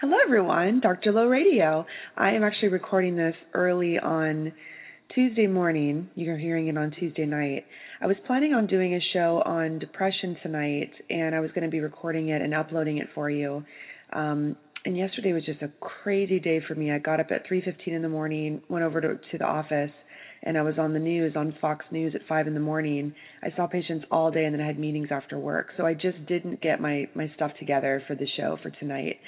Hello, everyone. Dr. Low Radio. I am actually recording this early on Tuesday morning. You're hearing it on Tuesday night. I was planning on doing a show on depression tonight, and I was going to be recording it and uploading it for you. Um, and yesterday was just a crazy day for me. I got up at 3:15 in the morning, went over to, to the office, and I was on the news on Fox News at five in the morning. I saw patients all day, and then I had meetings after work. So I just didn't get my my stuff together for the show for tonight.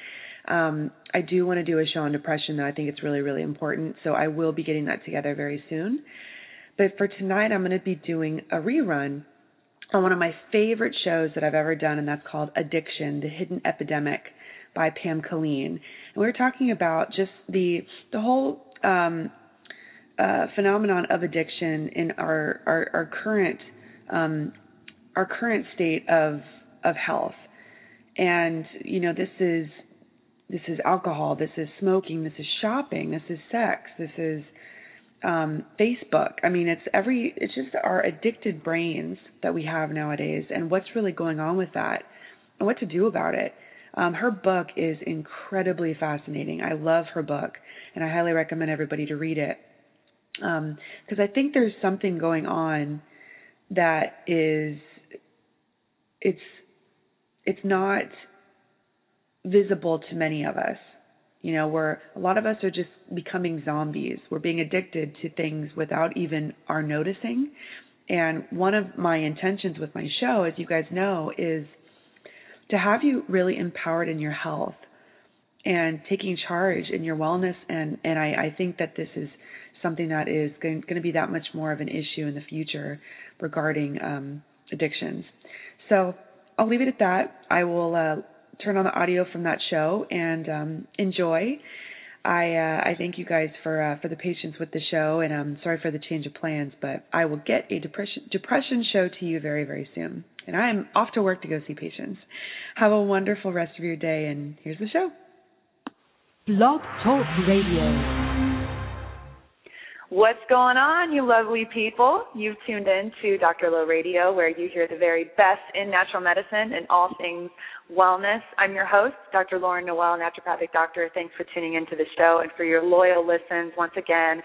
Um, I do want to do a show on depression, though. I think it's really really important. So I will be getting that together very soon. But for tonight, I'm going to be doing a rerun on one of my favorite shows that I've ever done, and that's called Addiction: The Hidden Epidemic by Pam Killeen. And we were talking about just the the whole um, uh, phenomenon of addiction in our our, our current um, our current state of of health. And you know, this is this is alcohol, this is smoking, this is shopping, this is sex, this is um, Facebook. I mean, it's every it's just our addicted brains that we have nowadays, and what's really going on with that, and what to do about it. Um, her book is incredibly fascinating. I love her book, and I highly recommend everybody to read it because um, I think there's something going on that is it's it's not visible to many of us. You know, where a lot of us are just becoming zombies. We're being addicted to things without even our noticing. And one of my intentions with my show, as you guys know, is to have you really empowered in your health and taking charge in your wellness and and I, I think that this is something that is going, going to be that much more of an issue in the future regarding um, addictions. So I'll leave it at that. I will uh, turn on the audio from that show and um, enjoy. I uh, I thank you guys for uh, for the patience with the show, and I'm sorry for the change of plans, but I will get a depression depression show to you very very soon. And I am off to work to go see patients. Have a wonderful rest of your day, and here's the show. Blog Talk Radio. What's going on, you lovely people? You've tuned in to Dr. Low Radio, where you hear the very best in natural medicine and all things wellness. I'm your host, Dr. Lauren Noel, naturopathic doctor. Thanks for tuning into the show and for your loyal listens. Once again,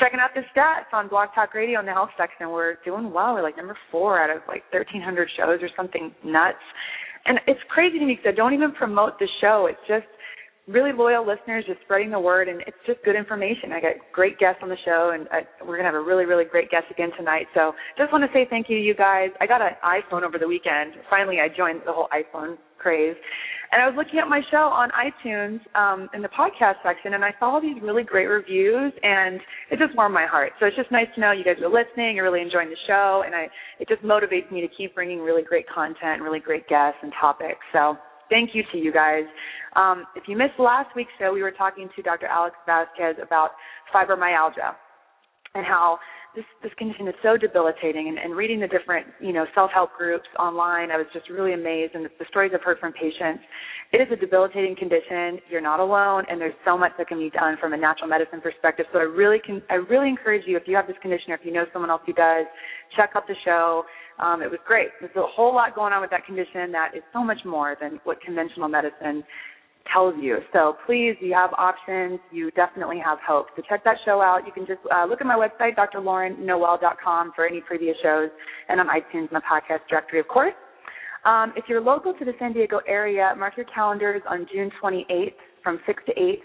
checking out the stats on Blog Talk Radio in the health section. We're doing well. We're like number four out of like 1,300 shows or something nuts. And it's crazy to me because I don't even promote the show. It's just really loyal listeners just spreading the word and it's just good information. I got great guests on the show and I, we're going to have a really, really great guest again tonight. So just want to say thank you you guys. I got an iPhone over the weekend. Finally, I joined the whole iPhone craze. And I was looking at my show on iTunes um, in the podcast section, and I saw all these really great reviews, and it just warmed my heart. So it's just nice to know you guys are listening, you're really enjoying the show, and I it just motivates me to keep bringing really great content and really great guests and topics. So thank you to you guys. Um, if you missed last week's show, we were talking to Dr. Alex Vasquez about fibromyalgia and how this this condition is so debilitating and, and reading the different you know self help groups online i was just really amazed and the, the stories i've heard from patients it is a debilitating condition you're not alone and there's so much that can be done from a natural medicine perspective so i really can i really encourage you if you have this condition or if you know someone else who does check out the show um, it was great there's a whole lot going on with that condition that is so much more than what conventional medicine tells you. So please, you have options. You definitely have hope. So check that show out. You can just uh, look at my website, drlaurennoel.com, for any previous shows, and on iTunes and the podcast directory, of course. Um, if you're local to the San Diego area, mark your calendars on June 28th from 6 to 8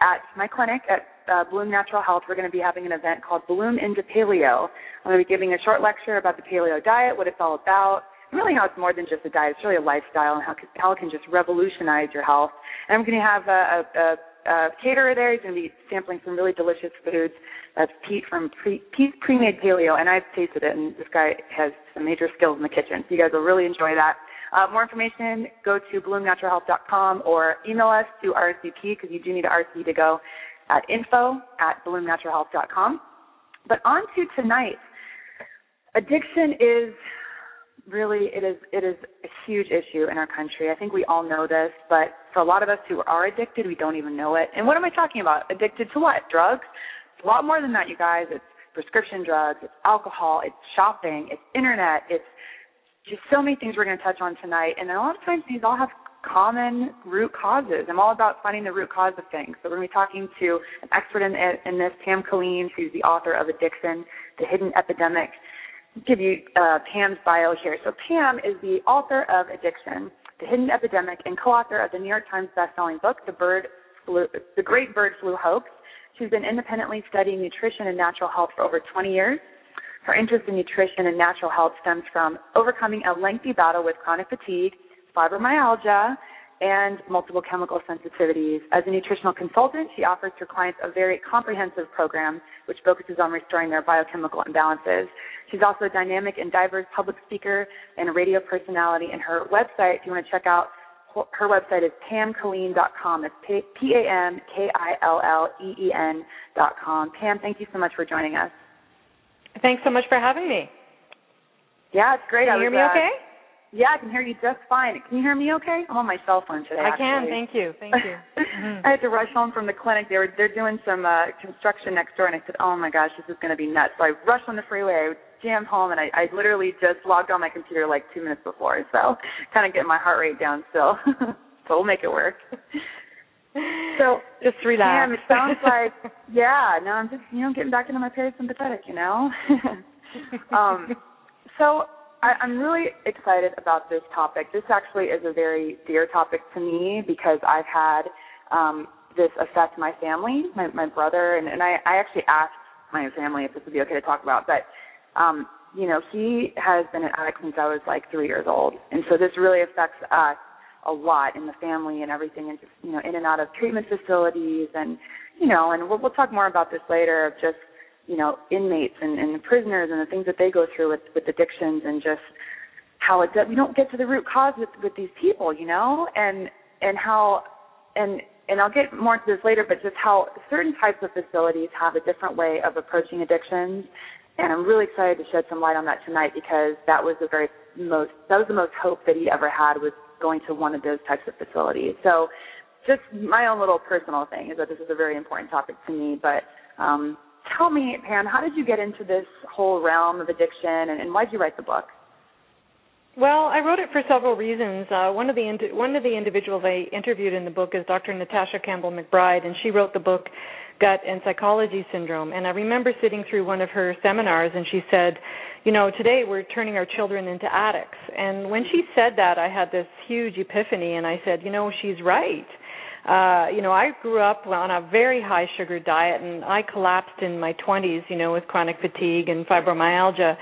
at my clinic at uh, Bloom Natural Health. We're going to be having an event called Bloom into Paleo. I'm going to be giving a short lecture about the paleo diet, what it's all about, and really how it's more than just a diet. It's really a lifestyle and how, how it can just revolutionize your health. And I'm going to have a, a, a, a caterer there. He's going to be sampling some really delicious foods. That's Pete from Pre, Pete Pre-Made Paleo, and I've tasted it, and this guy has some major skills in the kitchen. So you guys will really enjoy that. Uh, more information, go to bloomnaturalhealth.com or email us to RSVP because you do need an RSVP to go at info at bloomnaturalhealth.com. But on to tonight. Addiction is really it is it is a huge issue in our country. I think we all know this, but for a lot of us who are addicted, we don't even know it. And what am I talking about? Addicted to what? Drugs? It's a lot more than that, you guys. It's prescription drugs, it's alcohol, it's shopping, it's internet, it's just so many things we're going to touch on tonight. And a lot of times these all have common root causes. I'm all about finding the root cause of things. So we're going to be talking to an expert in, in this, Pam Killeen, who's the author of Addiction, The Hidden Epidemic. I'll give you uh, Pam's bio here. So Pam is the author of Addiction, The Hidden Epidemic, and co-author of the New York Times best-selling book, The Bird The Great Bird Flu Hoax. She's been independently studying nutrition and natural health for over 20 years. Her interest in nutrition and natural health stems from overcoming a lengthy battle with chronic fatigue, fibromyalgia, and multiple chemical sensitivities. As a nutritional consultant, she offers her clients a very comprehensive program which focuses on restoring their biochemical imbalances. She's also a dynamic and diverse public speaker and a radio personality, and her website, if you want to check out her website is pamkilleen.com. It's P A M K I L L E E N.com. Pam, thank you so much for joining us. Thanks so much for having me. Yeah, it's great. Can you hear me uh, okay? Yeah, I can hear you just fine. Can you hear me okay? I'm on my cell phone today. I actually. can. Thank you. Thank you. Mm-hmm. I had to rush home from the clinic. They were they're doing some uh construction next door, and I said, "Oh my gosh, this is going to be nuts." So I rushed on the freeway. I jammed home, and I, I literally just logged on my computer like two minutes before. So kind of getting my heart rate down still. but we'll make it work. So just relax. Pam, it sounds like yeah. No, I'm just you know getting back into my parasympathetic. You know. um, so I, I'm really excited about this topic. This actually is a very dear topic to me because I've had um, this affect my family, my, my brother, and, and I, I actually asked my family if this would be okay to talk about. But um, you know, he has been an addict since I was like three years old, and so this really affects us a lot in the family and everything, and just you know, in and out of treatment facilities, and you know, and we'll, we'll talk more about this later of just you know inmates and, and prisoners and the things that they go through with with addictions and just how it does, we don't get to the root cause with with these people you know? And and how and and I'll get more into this later but just how certain types of facilities have a different way of approaching addictions. And I'm really excited to shed some light on that tonight because that was the very most that was the most hope that he ever had was going to one of those types of facilities. So just my own little personal thing is that this is a very important topic to me but um tell me, Pam, how did you get into this whole realm of addiction, and, and why did you write the book? Well, I wrote it for several reasons. Uh, one of the indi- one of the individuals I interviewed in the book is Dr. Natasha Campbell McBride, and she wrote the book Gut and Psychology Syndrome. And I remember sitting through one of her seminars, and she said, "You know, today we're turning our children into addicts." And when she said that, I had this huge epiphany, and I said, "You know, she's right." Uh you know i grew up on a very high sugar diet and i collapsed in my 20s you know with chronic fatigue and fibromyalgia.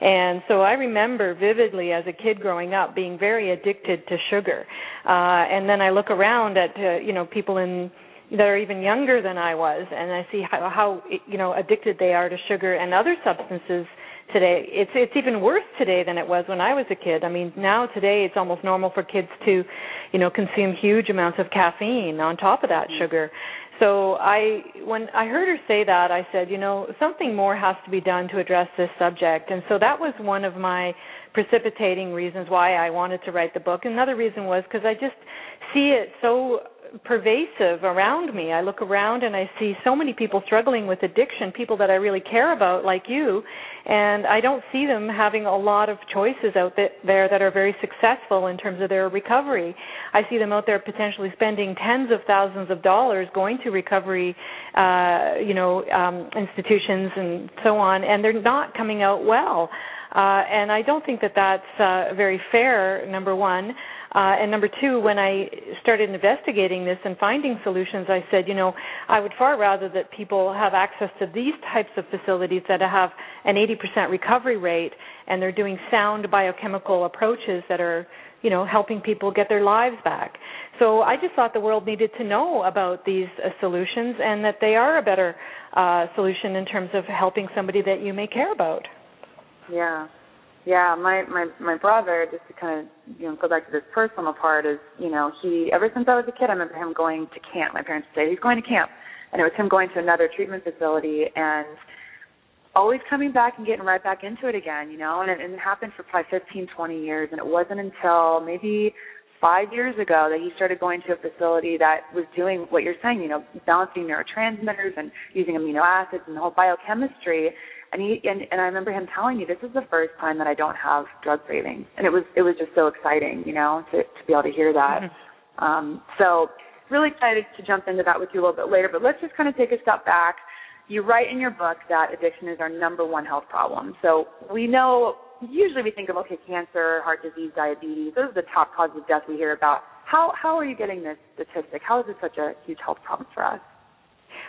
And so i remember vividly as a kid growing up being very addicted to sugar. Uh and then i look around at uh, you know people in that are even younger than i was and i see how how you know addicted they are to sugar and other substances today. It's it's even worse today than it was when I was a kid. I mean, now today it's almost normal for kids to, you know, consume huge amounts of caffeine on top of that mm-hmm. sugar. So I when I heard her say that, I said, you know, something more has to be done to address this subject. And so that was one of my precipitating reasons why I wanted to write the book. Another reason was because I just see it so pervasive around me. I look around and I see so many people struggling with addiction, people that I really care about, like you, and I don't see them having a lot of choices out there that are very successful in terms of their recovery. I see them out there potentially spending tens of thousands of dollars going to recovery, uh, you know, um, institutions and so on, and they're not coming out well. Uh, and I don't think that that's uh, very fair. Number one. Uh, and number two, when I started investigating this and finding solutions, I said, you know, I would far rather that people have access to these types of facilities that have an 80% recovery rate and they're doing sound biochemical approaches that are, you know, helping people get their lives back. So I just thought the world needed to know about these uh, solutions and that they are a better uh, solution in terms of helping somebody that you may care about. Yeah. Yeah, my my my brother, just to kind of you know go back to this personal part, is you know he ever since I was a kid, I remember him going to camp. My parents would say he's going to camp, and it was him going to another treatment facility and always coming back and getting right back into it again, you know. And it, and it happened for probably 15, 20 years, and it wasn't until maybe five years ago that he started going to a facility that was doing what you're saying, you know, balancing neurotransmitters and using amino acids and the whole biochemistry. And he and, and I remember him telling me this is the first time that I don't have drug cravings, and it was it was just so exciting, you know, to to be able to hear that. Mm-hmm. Um, so really excited to jump into that with you a little bit later, but let's just kind of take a step back. You write in your book that addiction is our number one health problem. So we know usually we think of okay, cancer, heart disease, diabetes. Those are the top causes of death we hear about. How how are you getting this statistic? How is it such a huge health problem for us?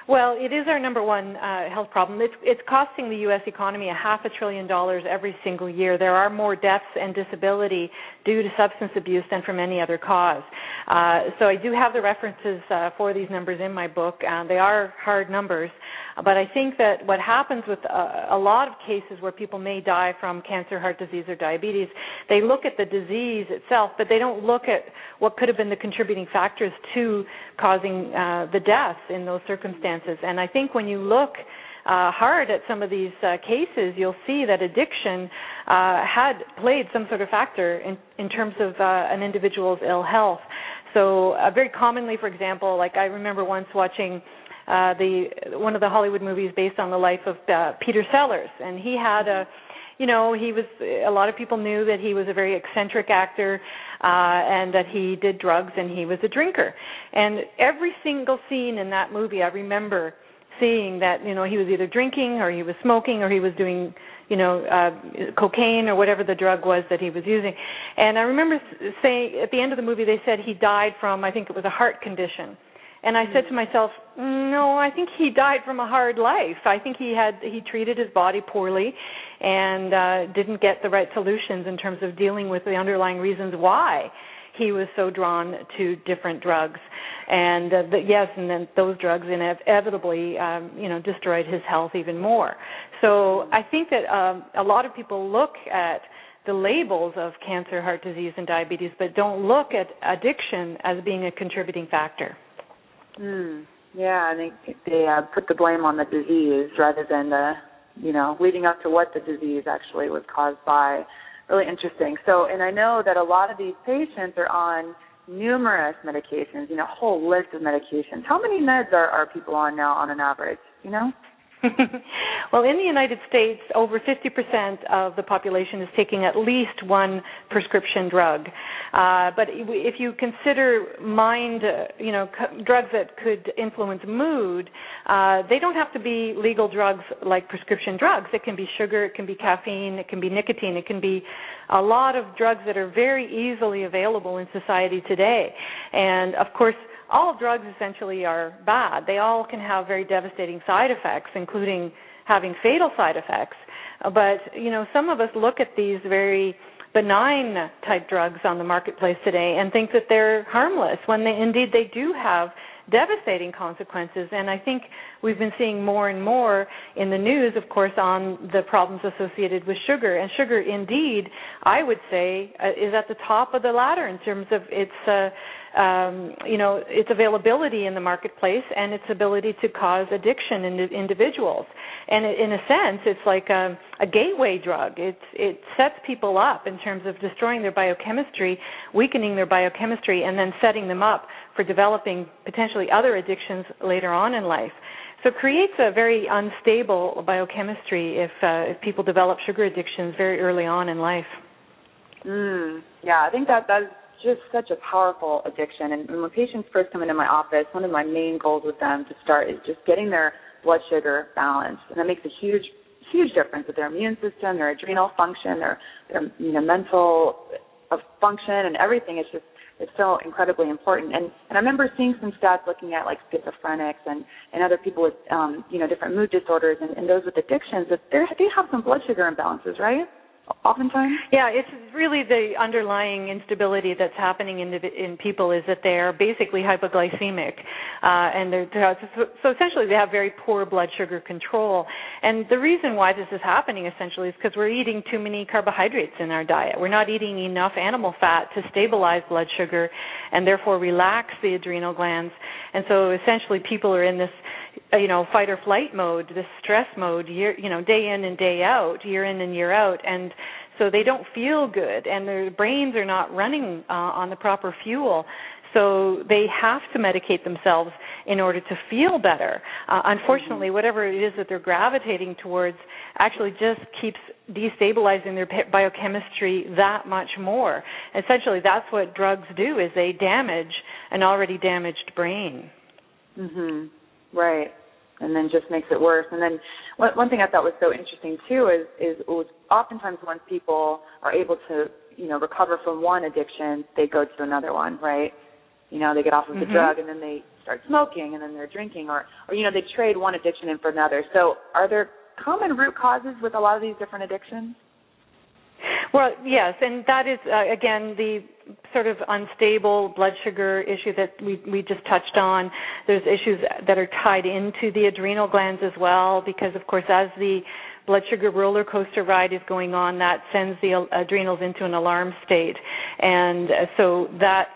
Well, it is our number one uh, health problem. It's, it's costing the U.S. economy a half a trillion dollars every single year. There are more deaths and disability due to substance abuse than from any other cause. Uh, so I do have the references uh, for these numbers in my book. Uh, they are hard numbers. But I think that what happens with a, a lot of cases where people may die from cancer, heart disease, or diabetes, they look at the disease itself, but they don't look at what could have been the contributing factors to causing uh, the death in those circumstances. And I think when you look uh, hard at some of these uh, cases, you'll see that addiction uh, had played some sort of factor in, in terms of uh, an individual's ill health. So, uh, very commonly, for example, like I remember once watching uh, the one of the Hollywood movies based on the life of uh, Peter Sellers, and he had a you know he was a lot of people knew that he was a very eccentric actor uh and that he did drugs and he was a drinker. And every single scene in that movie i remember seeing that you know he was either drinking or he was smoking or he was doing you know uh cocaine or whatever the drug was that he was using. And i remember saying at the end of the movie they said he died from i think it was a heart condition and I said to myself, no, I think he died from a hard life. I think he had he treated his body poorly and uh didn't get the right solutions in terms of dealing with the underlying reasons why he was so drawn to different drugs. And uh, the, yes and then those drugs inevitably um you know destroyed his health even more. So i think that um a lot of people look at the labels of cancer heart disease and diabetes but don't look at addiction as being a contributing factor Mm, yeah, and they they uh, put the blame on the disease rather than the you know leading up to what the disease actually was caused by. Really interesting. So, and I know that a lot of these patients are on numerous medications, you know, a whole list of medications. How many meds are, are people on now on an average? You know? well, in the United States, over 50% of the population is taking at least one prescription drug. Uh, but if you consider mind, uh, you know, c- drugs that could influence mood, uh, they don't have to be legal drugs like prescription drugs. It can be sugar, it can be caffeine, it can be nicotine, it can be a lot of drugs that are very easily available in society today. And of course, all drugs essentially are bad. They all can have very devastating side effects, including having fatal side effects. But, you know, some of us look at these very benign type drugs on the marketplace today and think that they're harmless when they indeed they do have devastating consequences. And I think we've been seeing more and more in the news, of course, on the problems associated with sugar. And sugar, indeed, I would say, uh, is at the top of the ladder in terms of its. Uh, um, you know its availability in the marketplace and its ability to cause addiction in individuals. And in a sense, it's like a, a gateway drug. It's, it sets people up in terms of destroying their biochemistry, weakening their biochemistry, and then setting them up for developing potentially other addictions later on in life. So it creates a very unstable biochemistry if, uh, if people develop sugar addictions very early on in life. Mm, yeah, I think that that's just such a powerful addiction. And when patients first come into my office, one of my main goals with them to start is just getting their blood sugar balanced, and that makes a huge, huge difference with their immune system, their adrenal function, their, their you know mental uh, function, and everything. It's just it's so incredibly important. And and I remember seeing some stats looking at like schizophrenics and and other people with um you know different mood disorders and, and those with addictions that they they have some blood sugar imbalances, right? Oftentimes? Yeah, it's really the underlying instability that's happening in the, in people is that they are basically hypoglycemic, uh, and they're so essentially they have very poor blood sugar control. And the reason why this is happening essentially is because we're eating too many carbohydrates in our diet. We're not eating enough animal fat to stabilize blood sugar, and therefore relax the adrenal glands. And so essentially people are in this you know fight or flight mode this stress mode year you know day in and day out year in and year out and so they don't feel good and their brains are not running uh, on the proper fuel. So they have to medicate themselves in order to feel better. Uh, unfortunately whatever it is that they're gravitating towards actually just keeps destabilizing their biochemistry that much more. Essentially that's what drugs do is they damage an already damaged brain. Mhm Right. And then just makes it worse. And then one, one thing I thought was so interesting too is is oftentimes once people are able to you know recover from one addiction, they go to another one, right? You know, they get off of the mm-hmm. drug and then they start smoking and then they're drinking or or you know they trade one addiction in for another. So are there common root causes with a lot of these different addictions? Well, yes, and that is uh, again the sort of unstable blood sugar issue that we we just touched on. There's issues that are tied into the adrenal glands as well, because of course, as the blood sugar roller coaster ride is going on, that sends the adrenals into an alarm state, and uh, so that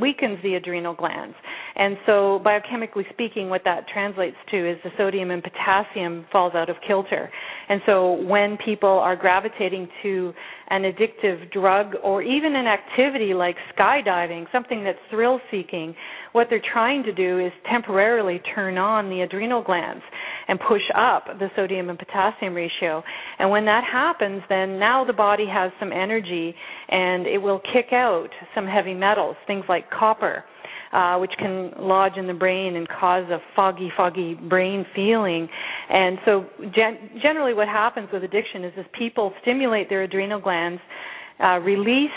weakens the adrenal glands. And so, biochemically speaking, what that translates to is the sodium and potassium falls out of kilter. And so, when people are gravitating to an addictive drug or even an activity like skydiving, something that's thrill seeking, what they're trying to do is temporarily turn on the adrenal glands and push up the sodium and potassium ratio. And when that happens, then now the body has some energy and it will kick out some heavy metals, things like copper. Uh, which can lodge in the brain and cause a foggy, foggy brain feeling. And so, gen- generally, what happens with addiction is as people stimulate their adrenal glands, uh, release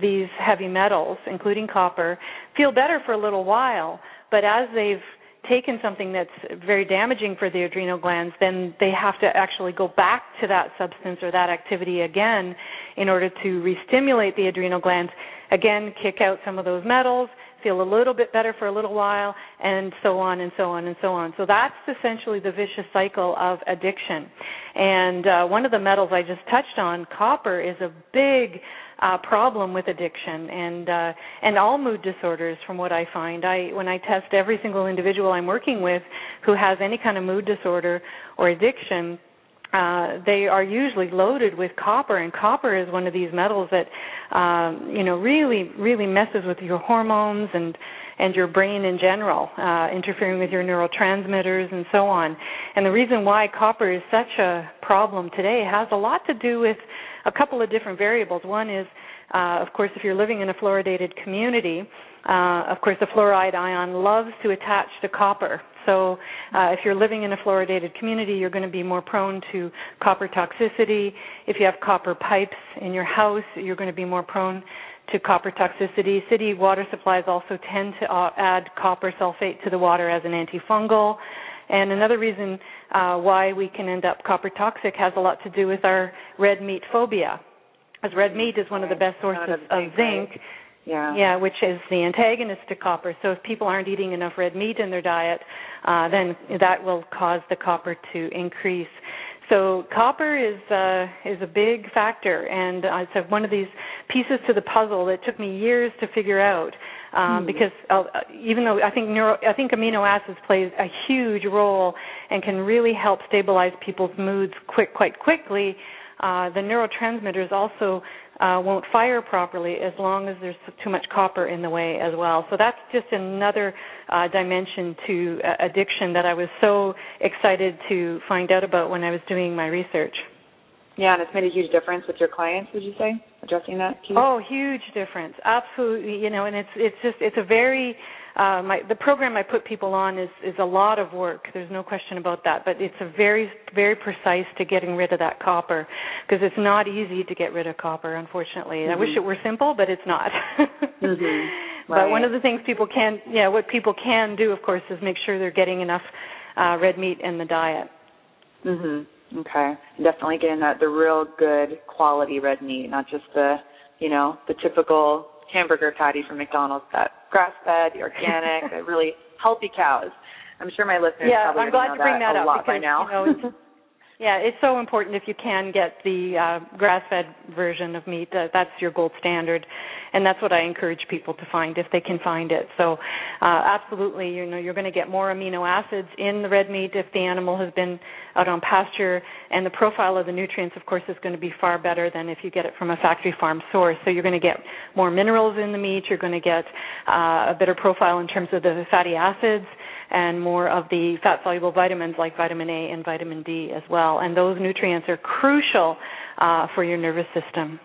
these heavy metals, including copper, feel better for a little while, but as they've taken something that's very damaging for the adrenal glands, then they have to actually go back to that substance or that activity again in order to re-stimulate the adrenal glands, again kick out some of those metals, feel a little bit better for a little while, and so on and so on and so on. So that's essentially the vicious cycle of addiction. And uh, one of the metals I just touched on, copper, is a big uh, problem with addiction and uh, and all mood disorders. From what I find, I when I test every single individual I'm working with who has any kind of mood disorder or addiction, uh, they are usually loaded with copper, and copper is one of these metals that um, you know really really messes with your hormones and and your brain in general, uh, interfering with your neurotransmitters and so on. And the reason why copper is such a problem today has a lot to do with a couple of different variables. One is, uh, of course, if you're living in a fluoridated community, uh, of course, the fluoride ion loves to attach to copper. So, uh, if you're living in a fluoridated community, you're going to be more prone to copper toxicity. If you have copper pipes in your house, you're going to be more prone to copper toxicity. City water supplies also tend to uh, add copper sulfate to the water as an antifungal. And another reason uh, why we can end up copper toxic has a lot to do with our red meat phobia. As red meat is one of the best sources of, zinc. Right? Yeah. Yeah, which is the antagonist to copper. So if people aren't eating enough red meat in their diet, uh, then that will cause the copper to increase. So copper is uh, is a big factor, and uh, it's one of these pieces to the puzzle that took me years to figure out um, mm. because uh, even though I think neuro, I think amino acids plays a huge role and can really help stabilize people's moods quick, quite quickly. Uh, the neurotransmitters also uh, won't fire properly as long as there's too much copper in the way as well. So that's just another uh, dimension to uh, addiction that I was so excited to find out about when I was doing my research. Yeah, and it's made a huge difference with your clients. Would you say addressing that? Key? Oh, huge difference. Absolutely. You know, and it's it's just it's a very uh, my the program I put people on is is a lot of work. There's no question about that. But it's a very very precise to getting rid of that copper because it's not easy to get rid of copper. Unfortunately, mm-hmm. I wish mm-hmm. it were simple, but it's not. mm-hmm. But one of the things people can yeah what people can do of course is make sure they're getting enough uh, red meat in the diet. Mhm. Okay, definitely getting that the real good quality red meat, not just the you know the typical hamburger patty from McDonald's. That grass fed, organic, really healthy cows. I'm sure my listeners yeah, probably I'm glad know to bring that, that, a up lot because by now. you know, yeah, it's so important if you can get the uh, grass-fed version of meat. Uh, that's your gold standard, and that's what I encourage people to find if they can find it. So, uh, absolutely, you know, you're going to get more amino acids in the red meat if the animal has been out on pasture, and the profile of the nutrients, of course, is going to be far better than if you get it from a factory farm source. So you're going to get more minerals in the meat. You're going to get uh, a better profile in terms of the fatty acids and more of the fat soluble vitamins like vitamin A and vitamin D as well. And those nutrients are crucial uh, for your nervous system.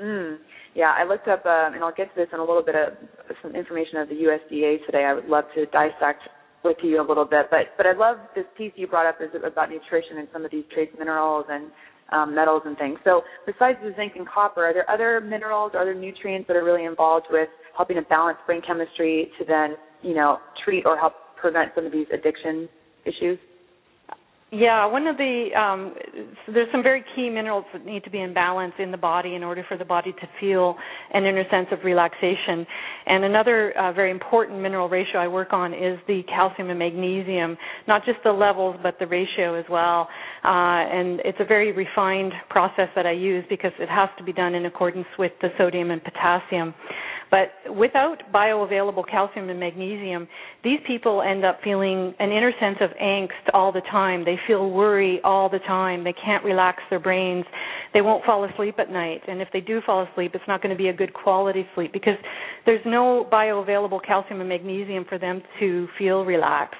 Mm. Yeah, I looked up, um, and I'll get to this in a little bit of some information of the USDA today. I would love to dissect with you a little bit, but but I love this piece you brought up is about nutrition and some of these trace minerals and um, metals and things. So besides the zinc and copper, are there other minerals, or other nutrients that are really involved with helping to balance brain chemistry to then you know treat or help prevent some of these addiction issues? Yeah, one of the um, so there's some very key minerals that need to be in balance in the body in order for the body to feel an inner sense of relaxation. And another uh, very important mineral ratio I work on is the calcium and magnesium, not just the levels but the ratio as well. Uh, and it's a very refined process that I use because it has to be done in accordance with the sodium and potassium. But without bioavailable calcium and magnesium, these people end up feeling an inner sense of angst all the time. They feel worry all the time. They can't relax their brains. They won't fall asleep at night. And if they do fall asleep, it's not going to be a good quality sleep because there's no bioavailable calcium and magnesium for them to feel relaxed.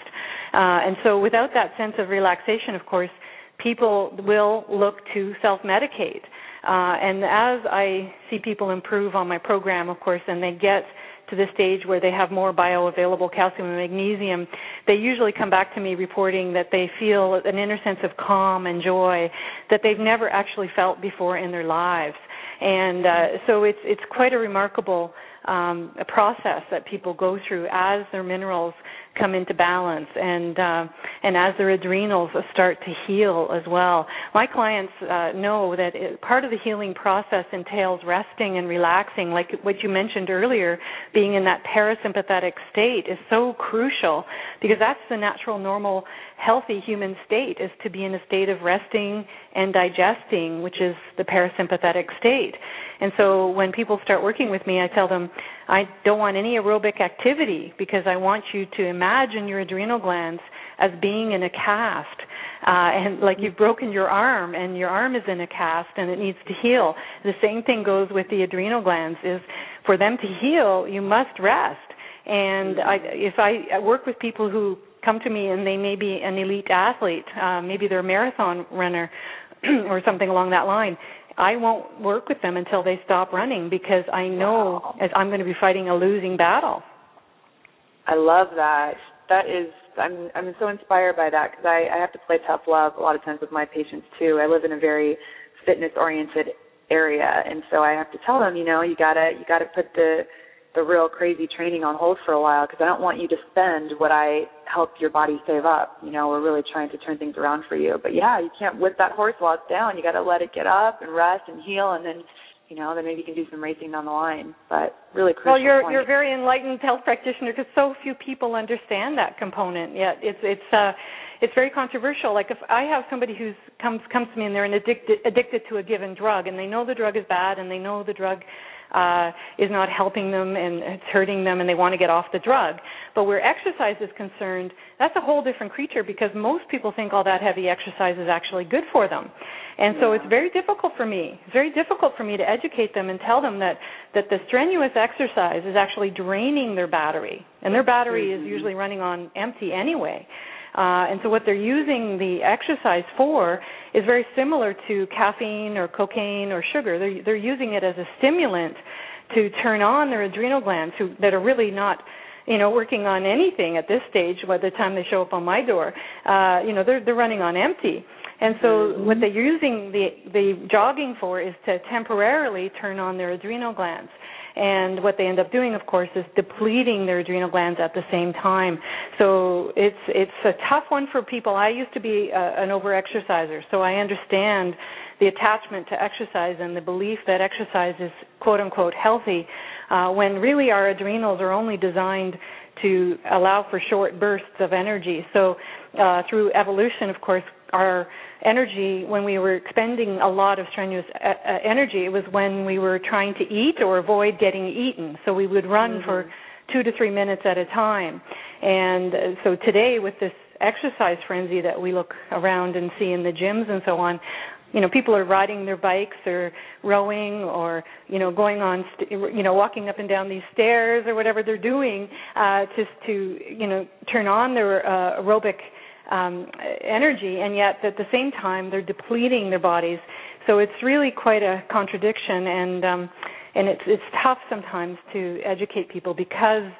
Uh, and so without that sense of relaxation, of course, people will look to self-medicate. Uh, and as I see people improve on my program, of course, and they get to the stage where they have more bioavailable calcium and magnesium, they usually come back to me reporting that they feel an inner sense of calm and joy that they've never actually felt before in their lives. And uh, so it's it's quite a remarkable um, process that people go through as their minerals come into balance and uh, and as their adrenals start to heal as well. My clients uh, know that it, part of the healing process entails resting and relaxing, like what you mentioned earlier, being in that parasympathetic state is so crucial because that's the natural, normal, healthy human state is to be in a state of resting and digesting, which is the parasympathetic state. And so when people start working with me, I tell them I don't want any aerobic activity because I want you to imagine your adrenal glands as being in a cast. Uh, and like you've broken your arm and your arm is in a cast and it needs to heal. The same thing goes with the adrenal glands is for them to heal, you must rest. And I, if I work with people who come to me and they may be an elite athlete, uh, maybe they're a marathon runner or something along that line, I won't work with them until they stop running because I know wow. I'm going to be fighting a losing battle. I love that. That is, I'm I'm so inspired by that because I I have to play tough love a lot of times with my patients too. I live in a very fitness oriented area, and so I have to tell them, you know, you gotta you gotta put the the real crazy training on hold for a while because I don't want you to spend what I help your body save up. You know, we're really trying to turn things around for you. But yeah, you can't whip that horse while it's down. You got to let it get up and rest and heal, and then you know, then maybe you can do some racing down the line. But really crucial. Well, you're point. you're a very enlightened health practitioner because so few people understand that component. Yet it's it's uh it's very controversial. Like if I have somebody who's comes comes to me and they're addicted addicted to a given drug and they know the drug is bad and they know the drug uh, is not helping them and it's hurting them and they want to get off the drug. But where exercise is concerned, that's a whole different creature because most people think all that heavy exercise is actually good for them. And so it's very difficult for me. It's very difficult for me to educate them and tell them that that the strenuous exercise is actually draining their battery, and their battery is usually running on empty anyway. Uh, and so what they're using the exercise for is very similar to caffeine or cocaine or sugar. They're, they're using it as a stimulant to turn on their adrenal glands who, that are really not you know working on anything at this stage by the time they show up on my door uh you know they're they're running on empty and so mm-hmm. what they're using the the jogging for is to temporarily turn on their adrenal glands And what they end up doing, of course, is depleting their adrenal glands at the same time. So it's it's a tough one for people. I used to be a, an overexerciser, so I understand the attachment to exercise and the belief that exercise is quote unquote healthy, uh, when really our adrenals are only designed to allow for short bursts of energy. So uh, through evolution, of course, our energy when we were expending a lot of strenuous uh, uh, energy it was when we were trying to eat or avoid getting eaten so we would run mm-hmm. for 2 to 3 minutes at a time and uh, so today with this exercise frenzy that we look around and see in the gyms and so on you know people are riding their bikes or rowing or you know going on st- you know walking up and down these stairs or whatever they're doing uh just to you know turn on their uh, aerobic um energy and yet at the same time they're depleting their bodies so it's really quite a contradiction and um and it's it's tough sometimes to educate people because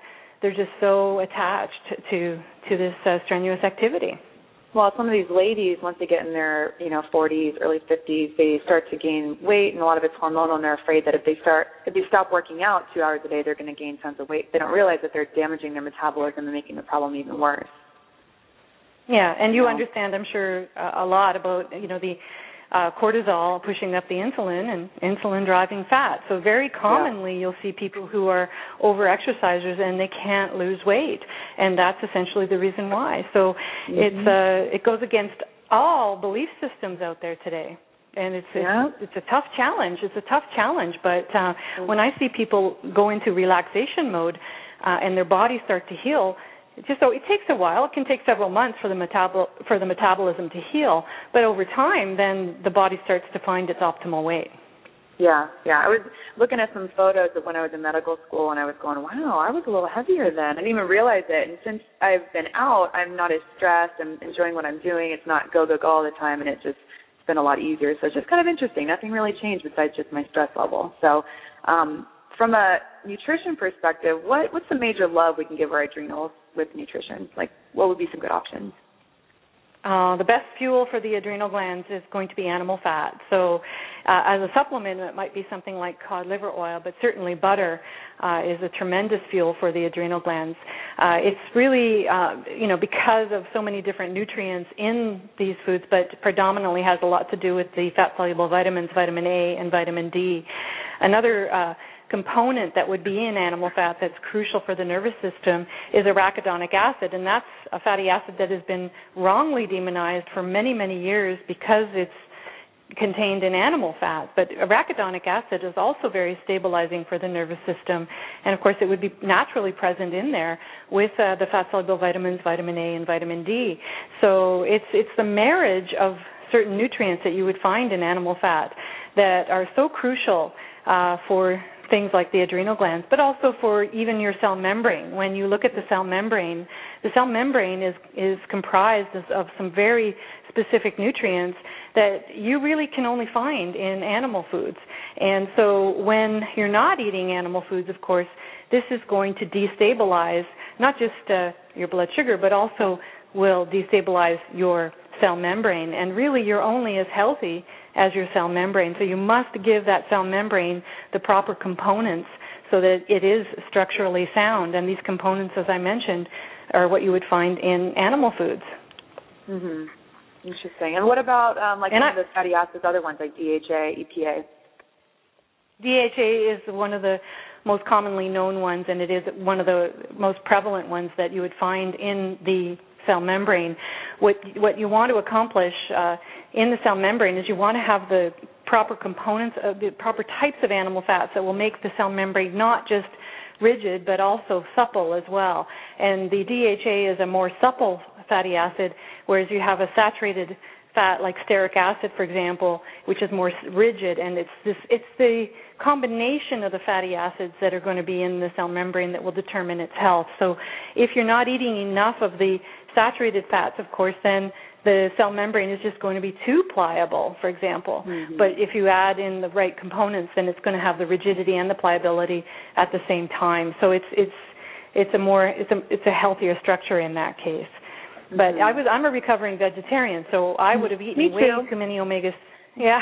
they're just so attached to to this uh, strenuous activity well, some of these ladies, once they get in their, you know, 40s, early 50s, they start to gain weight, and a lot of it's hormonal, and they're afraid that if they start, if they stop working out two hours a day, they're going to gain tons of weight. They don't realize that they're damaging their metabolism and making the problem even worse. Yeah, and you understand, I'm sure, uh, a lot about, you know, the uh, cortisol pushing up the insulin and insulin driving fat. So very commonly yeah. you'll see people who are over exercisers and they can't lose weight, and that's essentially the reason why. So mm-hmm. it's uh, it goes against all belief systems out there today. And it's yeah. it's, it's a tough challenge. It's a tough challenge, but uh, mm-hmm. when I see people go into relaxation mode uh, and their bodies start to heal, just so it takes a while. It can take several months for the metabol for the metabolism to heal, but over time, then the body starts to find its optimal weight. Yeah, yeah. I was looking at some photos of when I was in medical school, and I was going, "Wow, I was a little heavier then." I didn't even realize it. And since I've been out, I'm not as stressed. I'm enjoying what I'm doing. It's not go go go all the time, and it just it's been a lot easier. So it's just kind of interesting. Nothing really changed besides just my stress level. So, um, from a nutrition perspective, what what's the major love we can give our adrenals with nutrition? Like, what would be some good options? Uh, the best fuel for the adrenal glands is going to be animal fat. So, uh, as a supplement, it might be something like cod liver oil, but certainly butter uh, is a tremendous fuel for the adrenal glands. Uh, it's really, uh, you know, because of so many different nutrients in these foods, but predominantly has a lot to do with the fat soluble vitamins, vitamin A and vitamin D. Another uh, component that would be in animal fat that's crucial for the nervous system is arachidonic acid, and that's a fatty acid that has been wrongly demonized for many, many years because it's contained in animal fat. But arachidonic acid is also very stabilizing for the nervous system, and of course, it would be naturally present in there with uh, the fat soluble vitamins, vitamin A, and vitamin D. So it's it's the marriage of certain nutrients that you would find in animal fat that are so crucial uh, for things like the adrenal glands, but also for even your cell membrane. When you look at the cell membrane, the cell membrane is is comprised of, some very specific nutrients that you really can only find in animal foods. And so when you're not eating animal foods, of course, this is going to destabilize not just uh, your blood sugar, but also will destabilize your cell membrane. And really, you're only as healthy as your cell membrane. So you must give that cell membrane the proper components so that it is structurally sound. And these components, as I mentioned, are what you would find in animal foods. Mhm. Interesting. And what about um, like and some I, of the fatty acids, other ones like DHA, EPA? DHA is one of the most commonly known ones, and it is one of the most prevalent ones that you would find in the cell membrane. What what you want to accomplish uh, in the cell membrane is you want to have the proper components of the proper types of animal fats that will make the cell membrane not just rigid but also supple as well. And the DHA is a more supple fatty acid, whereas you have a saturated fat like stearic acid, for example, which is more rigid, and it's this it's the combination of the fatty acids that are going to be in the cell membrane that will determine its health. So, if you're not eating enough of the saturated fats, of course, then the cell membrane is just going to be too pliable, for example. Mm-hmm. But if you add in the right components, then it's going to have the rigidity and the pliability at the same time. So it's it's it's a more it's a it's a healthier structure in that case. Mm-hmm. But I was I'm a recovering vegetarian, so I would have eaten way too many omegas. Yeah.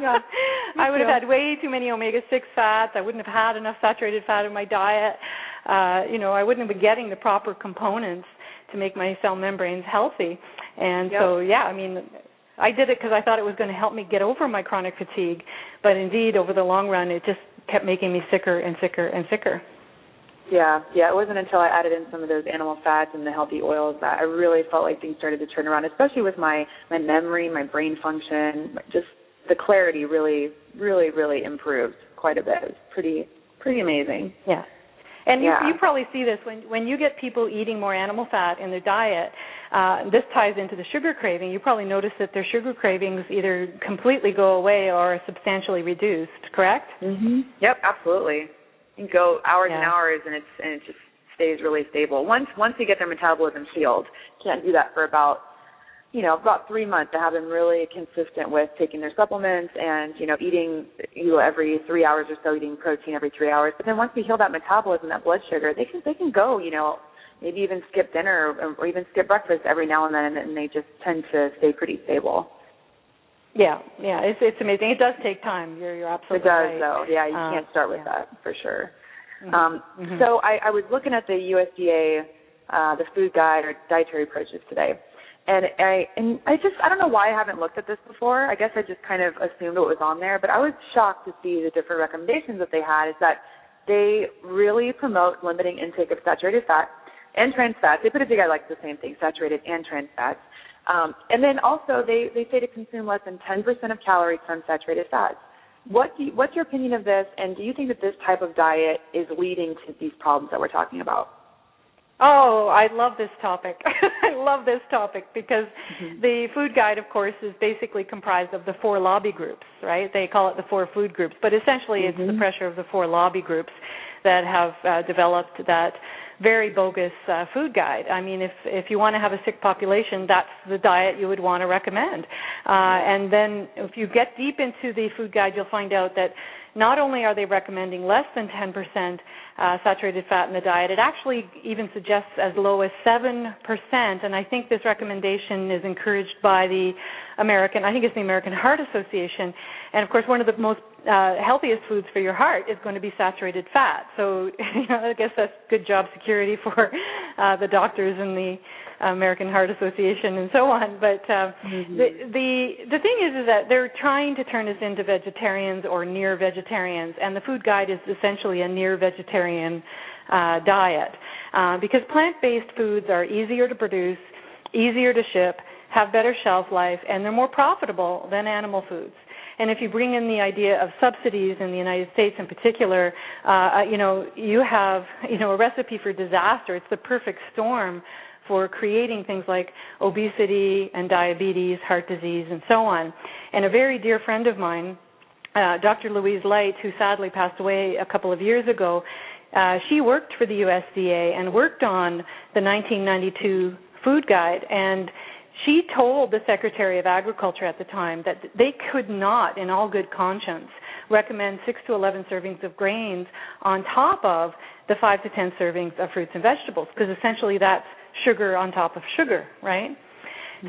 yeah. I would have had way too many omega six fats. I wouldn't have had enough saturated fat in my diet. Uh, you know, I wouldn't have been getting the proper components to make my cell membranes healthy. And Yep. so, yeah, I mean, I did it because I thought it was going to help me get over my chronic fatigue, but indeed, over the long run, it just kept making me sicker and sicker and sicker. Yeah, yeah. It wasn't until I added in some of those animal fats and the healthy oils that I really felt like things started to turn around, especially with my my memory, my brain function, just the clarity really, really, really improved quite a bit. It was pretty, pretty amazing. Yeah. And you, Yeah. you probably see this when when you get people eating more animal fat in their diet. Uh, this ties into the sugar craving. You probably notice that their sugar cravings either completely go away or are substantially reduced. Correct? Mm-hmm. Yep, absolutely. You can go hours and hours, and it's and it just stays really stable. Once once you get their metabolism healed, you can't do that for about you know about three months to have them really consistent with taking their supplements and you know eating you know every three hours or so eating protein every three hours. But then once we heal that metabolism, that blood sugar, they can they can go you know maybe even skip dinner or, or even skip breakfast every now and then, and they just tend to stay pretty stable. Yeah, yeah. It's it's amazing. It does take time. You're you're absolutely It absolutely does, right. though. Yeah, you Uh, can't start with yeah. that for sure. Mhm. Um, Mhm. So I, I was looking at the USDA, uh, the food guide or dietary approaches today, and I and I just I don't know why I haven't looked at this before. I guess I just kind of assumed it was on there, but I was shocked to see the different recommendations that they had. Is that they really promote limiting intake of saturated fat and trans fats. They put it together like the same thing, saturated and trans fats. Um, and then also they, they say to consume less than 10% of calories from saturated fats. What do you, what's your opinion of this, and do you think that this type of diet is leading to these problems that we're talking about? Oh, I love this topic. I love this topic because the food guide, of course, is basically comprised of the four lobby groups, right? They call it the four food groups, but essentially it's the pressure of the four lobby groups that have uh, developed that very bogus uh, food guide. I mean, if if you want to have a sick population, that's the diet you would want to recommend. Uh, and then if you get deep into the food guide, you'll find out that not only are they recommending less than 10% uh, saturated fat in the diet, it actually even suggests as low as 7%. And I think this recommendation is encouraged by the American, I think it's the American Heart Association. And of course, one of the most uh, healthiest foods for your heart is going to be saturated fat. So you know, I guess that's good job security for uh, the doctors and the American Heart Association and so on. But uh, the the the thing is, is that they're trying to turn us into vegetarians or near vegetarians, and the food guide is essentially a near vegetarian uh, diet uh, because plant-based foods are easier to produce, easier to ship, have better shelf life, and they're more profitable than animal foods. And if you bring in the idea of subsidies in the United States in particular, uh, you know, you have, you know, a recipe for disaster. It's the perfect storm for creating things like obesity and diabetes, heart disease, and so on. And a very dear friend of mine, uh, Dr. Louise Light, who sadly passed away a couple of years ago, uh, she worked for the USDA and worked on the 1992 food guide and she told the Secretary of Agriculture at the time that they could not, in all good conscience, recommend 6 to 11 servings of grains on top of the 5 to 10 servings of fruits and vegetables, because essentially that's sugar on top of sugar, right?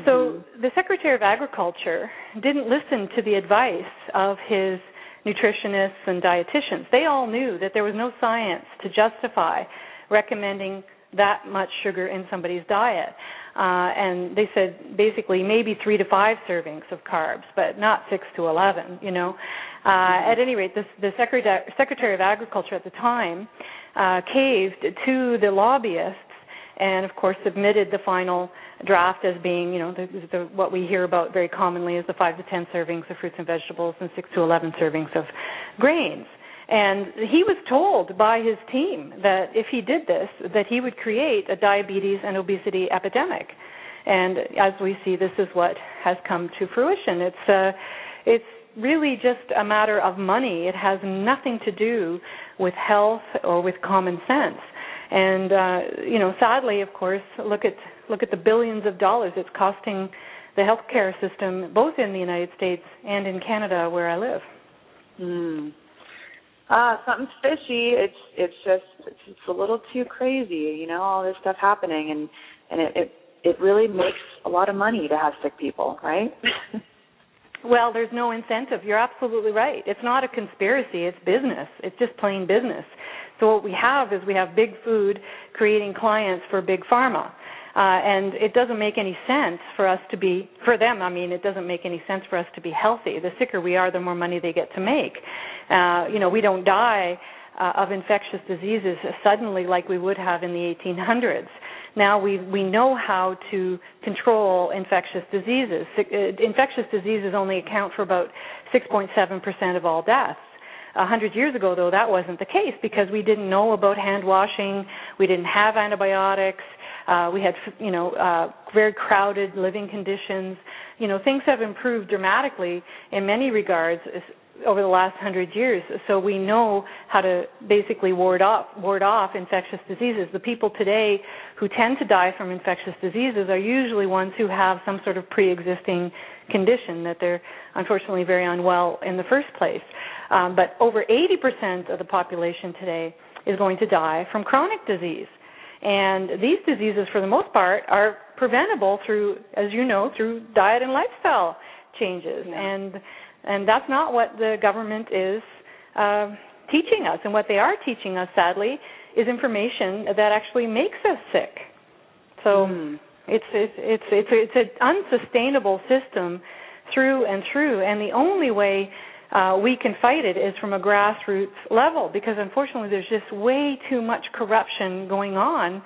So the Secretary of Agriculture didn't listen to the advice of his nutritionists and dietitians. They all knew that there was no science to justify recommending that much sugar in somebody's diet. Uh, and they said basically maybe three to five servings of carbs, but not six to eleven. You know, uh, at any rate, this, the Secretary, Secretary of Agriculture at the time uh, caved to the lobbyists, and of course submitted the final draft as being, you know, the, the, what we hear about very commonly is the five to ten servings of fruits and vegetables and six to eleven servings of grains. And he was told by his team that if he did this, that he would create a diabetes and obesity epidemic. And as we see, this is what has come to fruition. It's uh, it's really just a matter of money. It has nothing to do with health or with common sense. And uh, you know, sadly, of course, look at look at the billions of dollars it's costing the healthcare system, both in the United States and in Canada, where I live. Hmm. Ah, something's fishy. It's it's just it's just a little too crazy, you know, all this stuff happening and and it it, it really makes a lot of money to have sick people, right? Well, there's no incentive. You're absolutely right. It's not a conspiracy, it's business. It's just plain business. So what we have is we have big food creating clients for big pharma. Uh, and it doesn't make any sense for us to be, for them, I mean, it doesn't make any sense for us to be healthy. The sicker we are, the more money they get to make. Uh, you know, we don't die uh, of infectious diseases suddenly like we would have in the 1800s. Now we we know how to control infectious diseases. Uh, infectious diseases only account for about 6.7% of all deaths. A hundred years ago, though, that wasn't the case because we didn't know about hand washing, we didn't have antibiotics, uh, we had, you know, uh, very crowded living conditions. You know, things have improved dramatically in many regards over the last hundred years. So we know how to basically ward off ward off infectious diseases. The people today who tend to die from infectious diseases are usually ones who have some sort of pre-existing condition that they're unfortunately very unwell in the first place. Um, but over 80% of the population today is going to die from chronic disease. And these diseases, for the most part, are preventable through, as you know, through diet and lifestyle changes. Yeah. And and that's not what the government is uh, teaching us. And what they are teaching us, sadly, is information that actually makes us sick. So mm. it's it's it's it's it's an unsustainable system through and through. And the only way uh, we can fight it is from a grassroots level because unfortunately there's just way too much corruption going on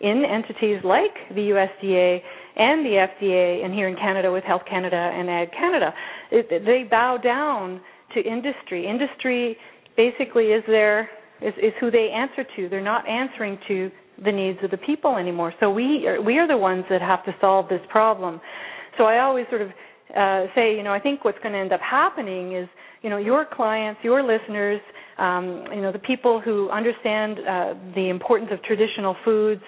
in entities like the USDA and the FDA, and here in Canada with Health Canada and Ag Canada. It, they bow down to industry. Industry basically is their is, is who they answer to. They're not answering to the needs of the people anymore. So we are, we are the ones that have to solve this problem. So I always sort of uh, say, you know, I think what's going to end up happening is, you know, your clients, your listeners, um, you know, the people who understand uh, the importance of traditional foods,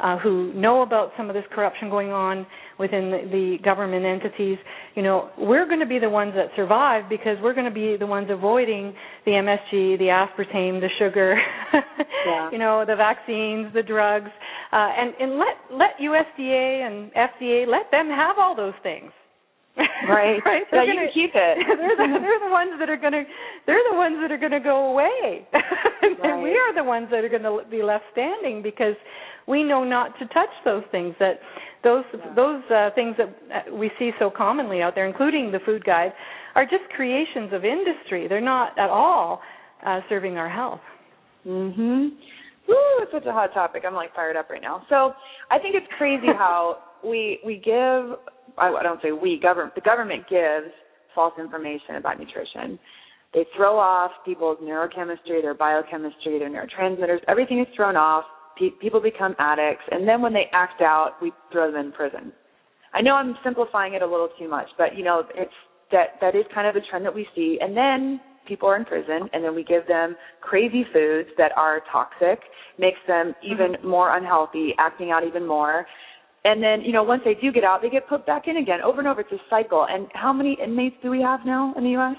uh, who know about some of this corruption going on within the, the government entities, you know, we're going to be the ones that survive because we're going to be the ones avoiding the MSG, the aspartame, the sugar, yeah. you know, the vaccines, the drugs, uh, and and let let USDA and FDA let them have all those things. Right. right. yeah, you can keep it. they're the they're the ones that are gonna they're the ones that are gonna go away. and right. we are the ones that are gonna be left standing because we know not to touch those things that those yeah. those uh, things that uh, we see so commonly out there, including the food guide, are just creations of industry. They're not at all uh, serving our health. Mhm. Woo, it's such a hot topic. I'm like fired up right now. So I think it's crazy how we we give I don't say we government the government gives false information about nutrition. They throw off people's neurochemistry, their biochemistry, their neurotransmitters. Everything is thrown off. Pe- people become addicts, and then when they act out, we throw them in prison. I know I'm simplifying it a little too much, but you know it's that that is kind of the trend that we see. And then people are in prison, and then we give them crazy foods that are toxic, makes them even mm-hmm. more unhealthy, acting out even more and then you know once they do get out, they get put back in again over and over. It's a cycle. And how many inmates do we have now in the U.S.?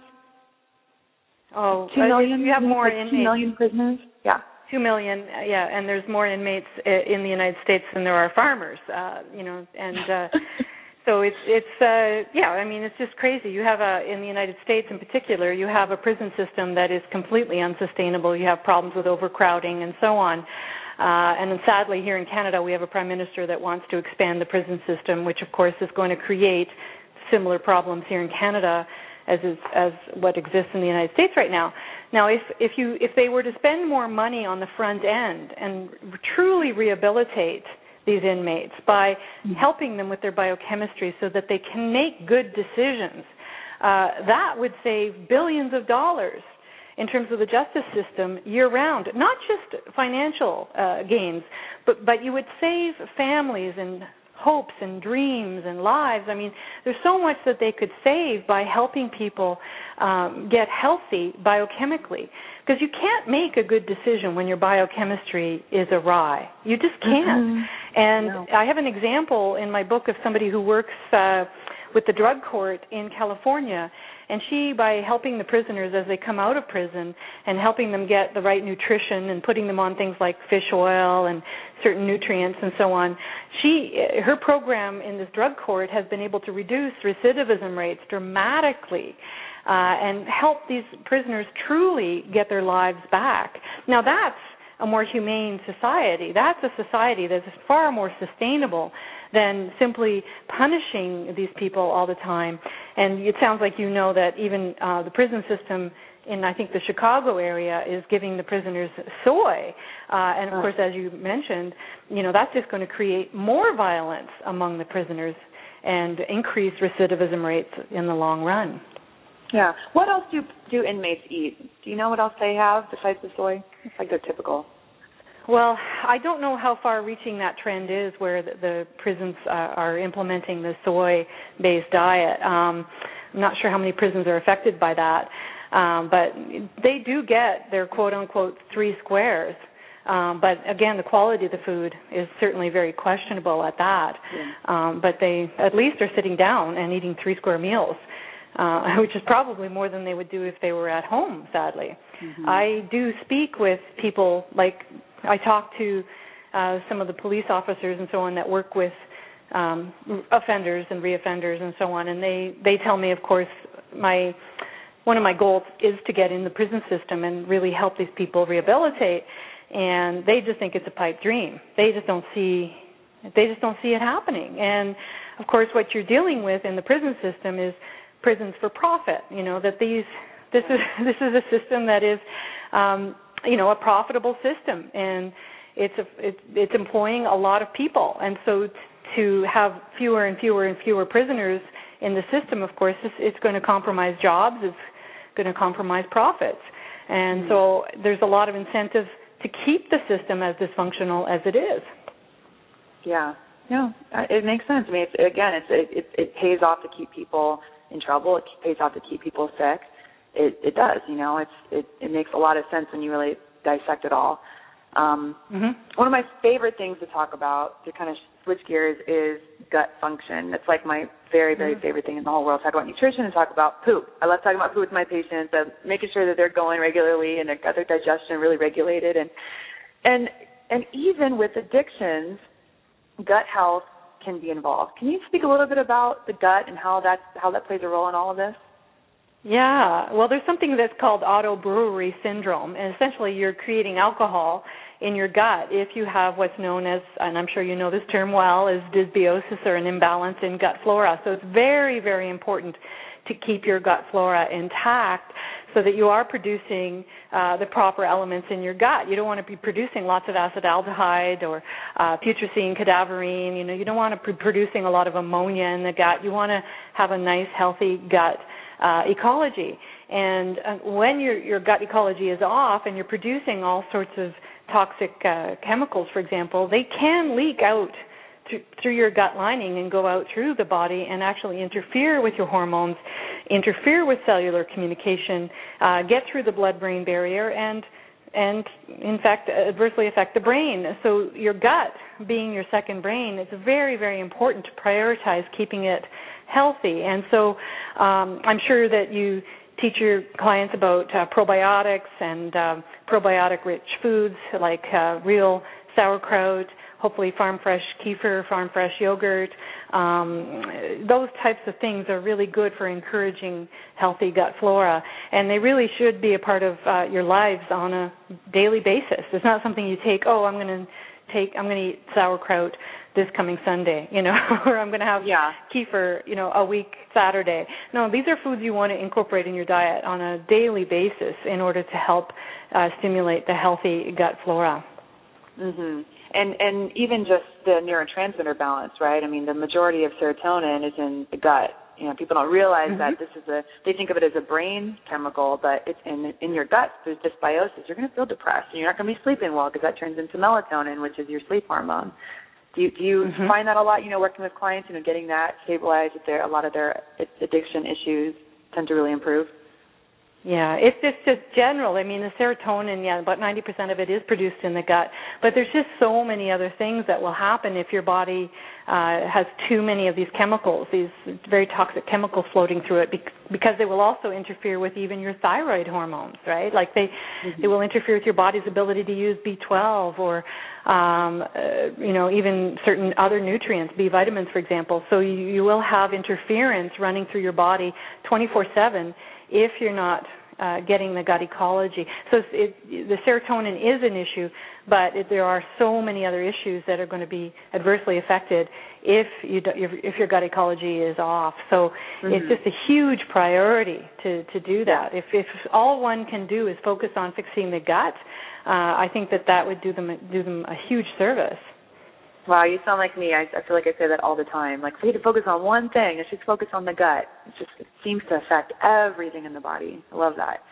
Oh, two million. You have more like inmates. Two million prisoners. Yeah. Two million, yeah, and there's more inmates in the United States than there are farmers, uh, you know, and uh, so it's it's uh, yeah, I mean it's just crazy. You have a in the United States in particular, you have a prison system that is completely unsustainable. You have problems with overcrowding and so on. Uh, and then sadly, here in Canada, we have a prime minister that wants to expand the prison system, which of course is going to create similar problems here in Canada as is, as what exists in the United States right now. Now, if if you if they were to spend more money on the front end and truly rehabilitate these inmates by mm-hmm. helping them with their biochemistry so that they can make good decisions, uh, that would save billions of dollars in terms of the justice system year round, not just financial uh, gains, but but you would save families and hopes and dreams and lives. I mean, there's so much that they could save by helping people um, get healthy biochemically. Because you can't make a good decision when your biochemistry is awry. You just can't. Mm-hmm. And no. I have an example in my book of somebody who works uh, with the drug court in California and she, by helping the prisoners as they come out of prison and helping them get the right nutrition and putting them on things like fish oil and certain nutrients and so on, she her program in this drug court has been able to reduce recidivism rates dramatically uh, and help these prisoners truly get their lives back. Now that's a more humane society. That's a society that's far more sustainable than simply punishing these people all the time. And it sounds like you know that even uh, the prison system in I think the Chicago area is giving the prisoners soy, uh, and of course, as you mentioned, you know that's just going to create more violence among the prisoners and increase recidivism rates in the long run. Yeah. What else do do inmates eat? Do you know what else they have besides the soy? It's like their typical. Well, I don't know how far reaching that trend is where the, the prisons uh, are implementing the soy based diet. Um, I'm not sure how many prisons are affected by that. Um, but they do get their quote unquote three squares. Um, but again, the quality of the food is certainly very questionable at that. Yeah. Um, but they at least are sitting down and eating three square meals. Uh, which is probably more than they would do if they were at home, sadly. Mm-hmm. I do speak with people like I talk to uh, some of the police officers and so on that work with um, offenders and reoffenders and so on, and they they tell me, of course, my one of my goals is to get in the prison system and really help these people rehabilitate. And they just think it's a pipe dream. They just don't see they just don't see it happening. And of course, what you're dealing with in the prison system is prisons for profit. You know that these this is this is a system that is um, you know a profitable system. And it's a, it's it's employing a lot of people. And so t- to have fewer and fewer and fewer prisoners in the system of course it's, it's going to compromise jobs it's going to compromise profits. And mm-hmm. so there's a lot of incentive to keep the system as dysfunctional as it is. Yeah. No it makes sense. I mean it's, again it's it, it it pays off to keep people in trouble. It pays off to keep people sick it it does. You know, it's it it makes a lot of sense when you really dissect it all. Um, mm-hmm. One of my favorite things to talk about to kind of switch gears is gut function. It's like my very very mm-hmm. favorite thing in the whole world. Talk about nutrition and talk about poop. I love talking about poop with my patients, and making sure that they're going regularly and they've got their digestion really regulated, and and and even with addictions, gut health can be involved. Can you speak a little bit about the gut and how that how that plays a role in all of this? Yeah, well, there's something that's called auto brewery syndrome, and essentially you're creating alcohol in your gut if you have what's known as, and I'm sure you know this term well, is dysbiosis or an imbalance in gut flora. So it's very, very important to keep your gut flora intact so that you are producing uh, the proper elements in your gut. You don't want to be producing lots of acetaldehyde or uh, putrescine, cadaverine. You know, you don't want to be producing a lot of ammonia in the gut. You want to have a nice, healthy gut uh, ecology. And uh, when your your gut ecology is off and you're producing all sorts of toxic uh, chemicals, for example, they can leak out through, through your gut lining and go out through the body and actually interfere with your hormones, interfere with cellular communication, uh, get through the blood-brain barrier, and and in fact adversely affect the brain. So your gut being your second brain, it's very very important to prioritize keeping it healthy. And so um, I'm sure that you teach your clients about uh, probiotics and um, probiotic rich foods like uh, real sauerkraut, hopefully farm fresh kefir, farm fresh yogurt. Um, those types of things are really good for encouraging healthy gut flora, and they really should be a part of uh, your lives on a daily basis. It's not something you take. Oh, I'm going to take. I'm going to eat sauerkraut this coming Sunday, you know, or I'm going to have yeah. kefir, you know, a week Saturday. No, these are foods you want to incorporate in your diet on a daily basis in order to help uh, stimulate the healthy gut flora. Mhm. And and even just the neurotransmitter balance, right? I mean, the majority of serotonin is in the gut. You know, people don't realize mm-hmm. that this is a they think of it as a brain chemical, but it's in in your gut. There's dysbiosis. You're going to feel depressed, and you're not going to be sleeping well because that turns into melatonin, which is your sleep hormone. Do you, do you mm-hmm. find that a lot? You know, working with clients, you know, getting that stabilized, if there a lot of their addiction issues tend to really improve. Yeah, it's just just general. I mean, the serotonin, yeah, about 90% of it is produced in the gut, but there's just so many other things that will happen if your body uh, has too many of these chemicals, these very toxic chemicals floating through it, because they will also interfere with even your thyroid hormones, right? Like they mm-hmm. they will interfere with your body's ability to use B12 or um, uh, you know even certain other nutrients, B vitamins, for example. So you, you will have interference running through your body 24/7 if you're not uh, getting the gut ecology. So it, the serotonin is an issue, but it, there are so many other issues that are going to be adversely affected if you do, if your gut ecology is off. So mm-hmm. it's just a huge priority to to do that. If if all one can do is focus on fixing the gut, uh, I think that that would do them do them a huge service. Wow, you sound like me. I, I feel like I say that all the time. Like, we need to focus on one thing. Let's just focus on the gut. It just it seems to affect everything in the body. I love that.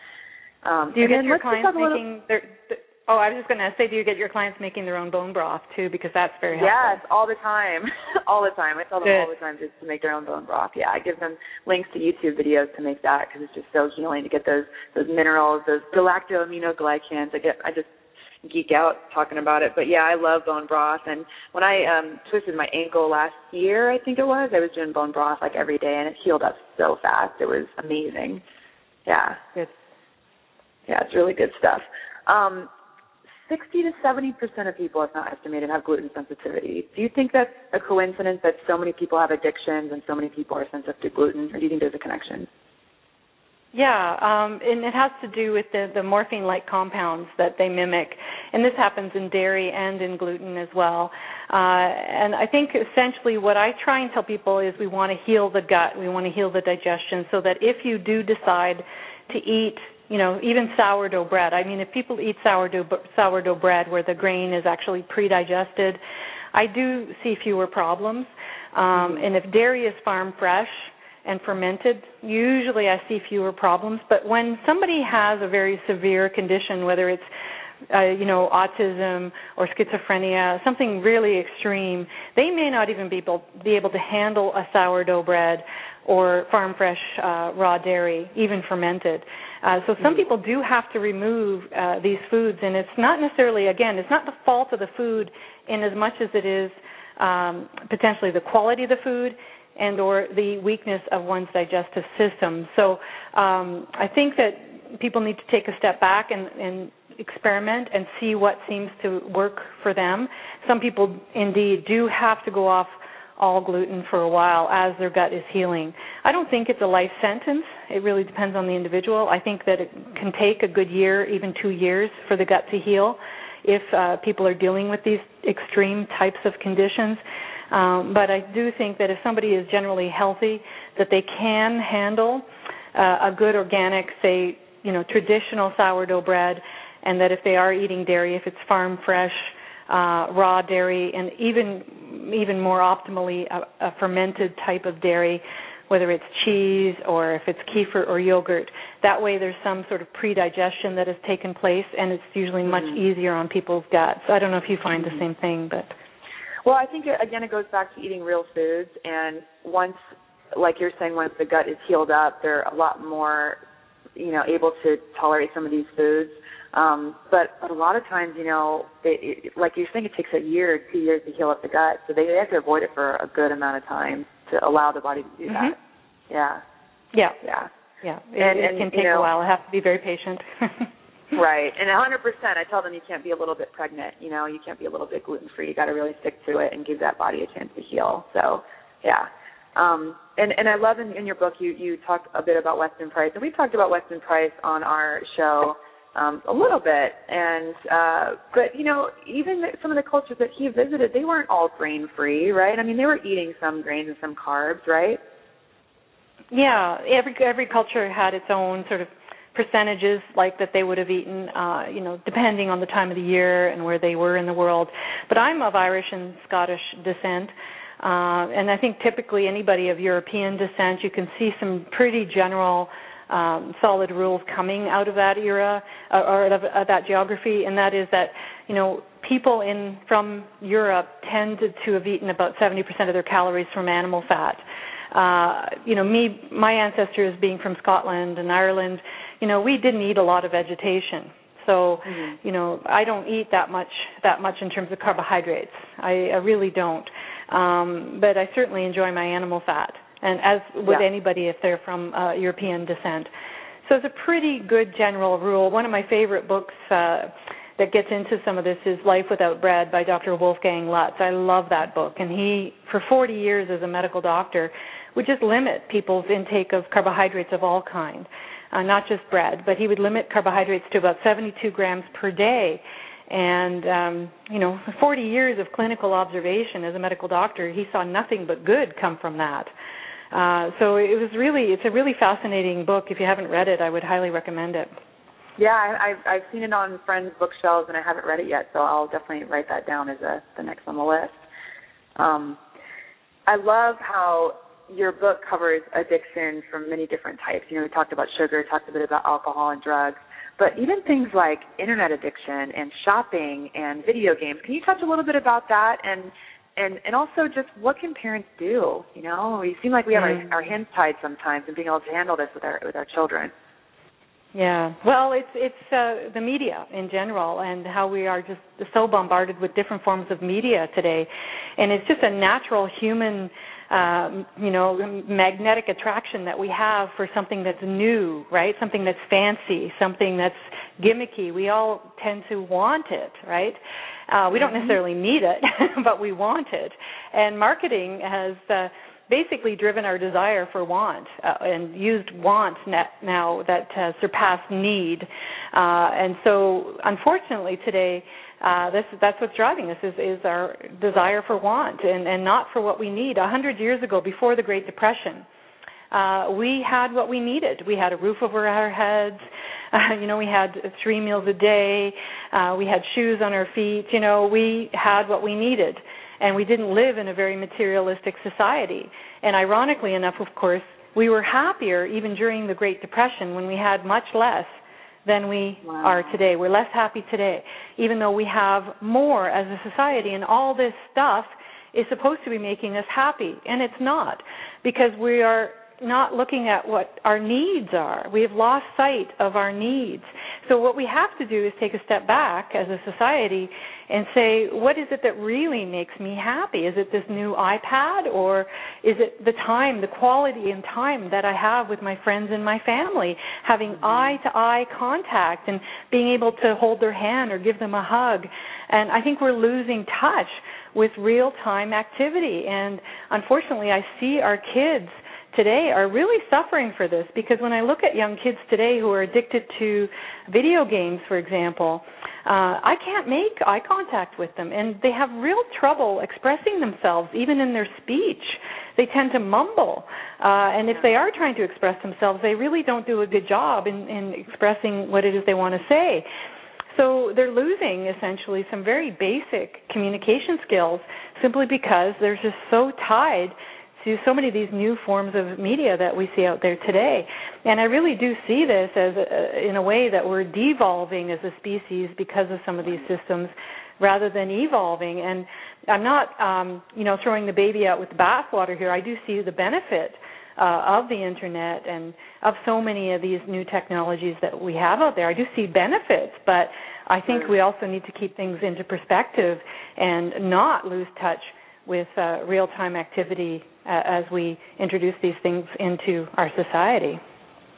Um, do you get your clients making their, their? Oh, I was just going to say, do you get your clients making their own bone broth too? Because that's very helpful. Yes, all the time, all the time. I tell them Good. all the time just to make their own bone broth. Yeah, I give them links to YouTube videos to make that because it's just so healing to get those those minerals, those galactoaminoglycans. I get, I just geek out talking about it. But yeah, I love bone broth. And when I um twisted my ankle last year, I think it was, I was doing bone broth like every day, and it healed up so fast. It was amazing. Yeah. Good. Yeah, it's really good stuff. Um, 60 to 70 percent of people, if not estimated, have gluten sensitivity. Do you think that's a coincidence that so many people have addictions and so many people are sensitive to gluten, or do you think there's a connection? Yeah, um, and it has to do with the, the morphine-like compounds that they mimic, and this happens in dairy and in gluten as well. Uh, and I think essentially what I try and tell people is we want to heal the gut, we want to heal the digestion, so that if you do decide to eat, you know, even sourdough bread. I mean, if people eat sourdough sourdough bread where the grain is actually pre-digested, I do see fewer problems. Um, and if dairy is farm fresh and fermented, usually I see fewer problems. But when somebody has a very severe condition, whether it's uh, you know, autism or schizophrenia, something really extreme, they may not even be able, be able to handle a sourdough bread or farm fresh uh, raw dairy, even fermented. Uh, so some mm-hmm. people do have to remove uh, these foods, and it's not necessarily, again, it's not the fault of the food in as much as it is um, potentially the quality of the food and or the weakness of one's digestive system. So um, I think that people need to take a step back and, and experiment and see what seems to work for them. Some people indeed do have to go off all gluten for a while as their gut is healing. I don't think it's a life sentence. It really depends on the individual. I think that it can take a good year, even two years, for the gut to heal if uh, people are dealing with these extreme types of conditions. Um, but I do think that if somebody is generally healthy, that they can handle uh, a good organic, say, you know, traditional sourdough bread, and that if they are eating dairy, if it's farm fresh, uh, raw dairy, and even even more optimally, a, a fermented type of dairy, whether it's cheese or if it's kefir or yogurt. That way, there's some sort of pre-digestion that has taken place, and it's usually much mm-hmm. easier on people's guts. I don't know if you find mm-hmm. the same thing, but well, I think again it goes back to eating real foods, and once, like you're saying, once the gut is healed up, they're a lot more, you know, able to tolerate some of these foods. Um, but, but a lot of times, you know, it, it, like you're saying, it takes a year or two years to heal up the gut, so they, they have to avoid it for a good amount of time to allow the body to do mm-hmm. that. Yeah. Yeah. Yeah. Yeah. It, and, it can take you know, a while. I have to be very patient. Right. And 100%, I tell them you can't be a little bit pregnant. You know, you can't be a little bit gluten free. You got to really stick to it and give that body a chance to heal. So, yeah. Um, and, and I love in, in your book you, you talk a bit about Weston Price. And we talked about Weston Price on our show um, a little bit. And, uh, but, you know, even some of the cultures that he visited, they weren't all grain free, right? I mean, they were eating some grains and some carbs, right? Yeah, every every culture had its own sort of percentages like that they would have eaten uh you know depending on the time of the year and where they were in the world. But i'm of irish and scottish descent uh and i think typically anybody of european descent you can see some pretty general um solid rules coming out of that era uh, or of, of that geography and that is that you know people in from europe tended to have eaten about 70% of their calories from animal fat. Uh you know me my ancestors being from Scotland and Ireland you know, we didn't eat a lot of vegetation. So, Mhm. you know, I don't eat that much that much in terms of carbohydrates. I, I really don't. Um, but I certainly enjoy my animal fat, and as would Yeah. anybody if they're from uh, European descent. So it's a pretty good general rule. One of my favorite books uh, that gets into some of this is Life Without Bread by Dr. Wolfgang Lutz. I love that book, and he, for 40 years as a medical doctor, would just limit people's intake of carbohydrates of all kind, uh, not just bread, but he would limit carbohydrates to about 72 grams per day. And um, you know, 40 years of clinical observation as a medical doctor, he saw nothing but good come from that. Uh, so it was really, it's a really fascinating book. If you haven't read it, I would highly recommend it. Yeah, I, I've I've seen it on friends' bookshelves and I haven't read it yet, so I'll definitely write that down as a the next on the list. Um, I love how your book covers addiction from many different types. You know, we talked about sugar, talked a bit about alcohol and drugs, but even things like internet addiction and shopping and video games. Can you touch a little bit about that and and and also just what can parents do? You know, we seem like we have Mm. our, our hands tied sometimes in being able to handle this with our with our children. Yeah. Well, it's it's uh, the media in general and how we are just so bombarded with different forms of media today, and it's just a natural human, um, you know, magnetic attraction that we have for something that's new, right? Something that's fancy, something that's gimmicky. We all tend to want it, right? Uh, we don't necessarily need it, but we want it, and marketing has. Uh, basically driven our desire for want uh, and used want now that uh, surpass need. Uh, and so, unfortunately, today, uh, this that's what's driving us is, is our desire for want and, and not for what we need. A hundred years ago, before the Great Depression, uh, we had what we needed. We had a roof over our heads. Uh, you know, we had three meals a day. Uh, we had shoes on our feet. You know, we had what we needed and we didn't live in a very materialistic society. And ironically enough, of course, we were happier even during the Great Depression when we had much less than we Wow. are today. We're less happy today, even though we have more as a society. And all this stuff is supposed to be making us happy, and it's not because we are not looking at what our needs are. We have lost sight of our needs. So what we have to do is take a step back as a society and say, what is it that really makes me happy? Is it this new iPad or is it the time, the quality and time that I have with my friends and my family, having eye to eye contact and being able to hold their hand or give them a hug? And I think we're losing touch with real time activity. And unfortunately, I see our kids today are really suffering for this because when I look at young kids today who are addicted to video games, for example, uh, I can't make eye contact with them, and they have real trouble expressing themselves, even in their speech. They tend to mumble, uh, and if they are trying to express themselves, they really don't do a good job in, in expressing what it is they want to say. So they're losing essentially some very basic communication skills simply because they're just so tied to so many of these new forms of media that we see out there today. And I really do see this as a, in a way that we're devolving as a species because of some of these systems rather than evolving. And I'm not, um, you know, throwing the baby out with the bathwater here. I do see the benefit uh, of the internet and of so many of these new technologies that we have out there. I do see benefits, but I think we also need to keep things into perspective and not lose touch with uh, real-time activity uh, as we introduce these things into our society.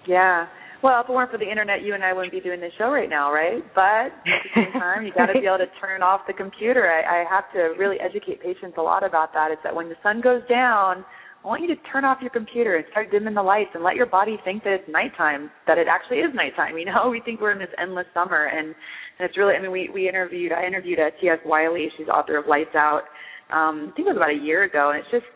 Yeah. Well, if it weren't for the internet, you and I wouldn't be doing this show right now, right? But at the same time, you got to be able to turn off the computer. I, I have to really educate patients a lot about that. It's that when the sun goes down, I want you to turn off your computer and start dimming the lights and let your body think that it's nighttime, that it actually is nighttime. You know, we think we're in this endless summer, and, and it's really. I mean, we we interviewed. I interviewed uh, T.S. Wiley. She's author of Lights Out. Um, I think it was about a year ago, and it's just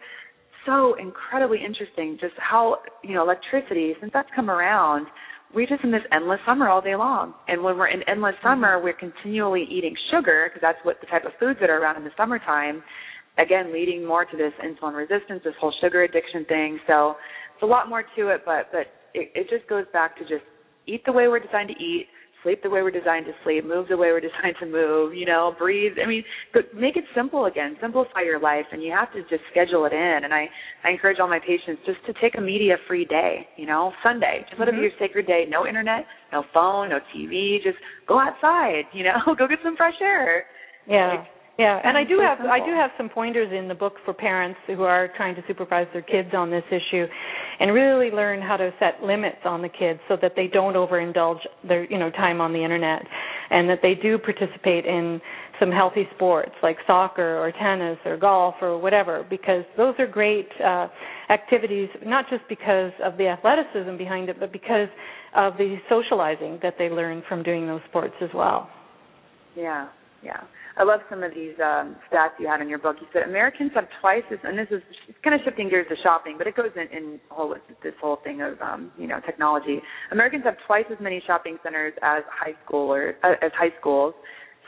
so incredibly interesting just how you know electricity since that's come around we're just in this endless summer all day long. And when we're in endless mm-hmm. summer we're continually eating sugar because that's what the type of foods that are around in the summertime again leading more to this insulin resistance this whole sugar addiction thing. So it's a lot more to it but but it, it just goes back to just eat the way we're designed to eat sleep the way we're designed to sleep, move the way we're designed to move, you know, breathe. I mean, but make it simple again. Simplify your life and you have to just schedule it in. And I, I encourage all my patients just to take a media free day, you know, Sunday. Just let mm-hmm. it be your sacred day. No internet, no phone, no TV. Just go outside, you know, go get some fresh air. Yeah. Like, yeah, and I do have I do have some pointers in the book for parents who are trying to supervise their kids on this issue, and really learn how to set limits on the kids so that they don't overindulge their you know time on the internet, and that they do participate in some healthy sports like soccer or tennis or golf or whatever because those are great uh, activities not just because of the athleticism behind it but because of the socializing that they learn from doing those sports as well. Yeah, yeah. I love some of these um, stats you had in your book. You said Americans have twice as, and this is kind of shifting gears to shopping, but it goes in, in whole this whole thing of um, you know technology. Americans have twice as many shopping centers as high schoolers uh, as high schools.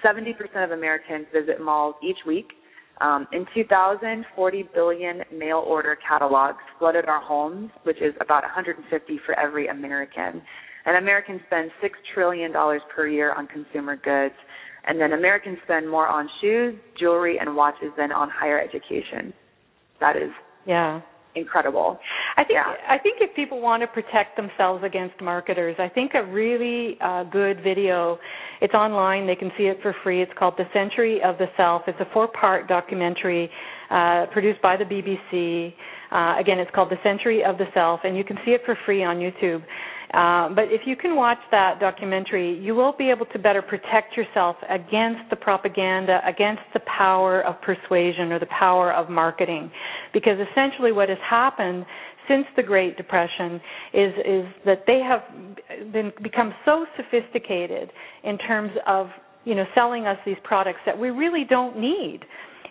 Seventy percent of Americans visit malls each week. Um, in 2000, 40 billion mail order catalogs flooded our homes, which is about 150 for every American. And Americans spend six trillion dollars per year on consumer goods. And then Americans spend more on shoes, jewelry, and watches than on higher education. That is yeah incredible. I think yeah. I think if people want to protect themselves against marketers, I think a really uh, good video. It's online. They can see it for free. It's called The Century of the Self. It's a four-part documentary uh, produced by the BBC. Uh, again, it's called The Century of the Self, and you can see it for free on YouTube. Uh, but if you can watch that documentary, you will be able to better protect yourself against the propaganda, against the power of persuasion or the power of marketing. Because essentially what has happened since the Great Depression is is that they have been become so sophisticated in terms of you know selling us these products that we really don't need.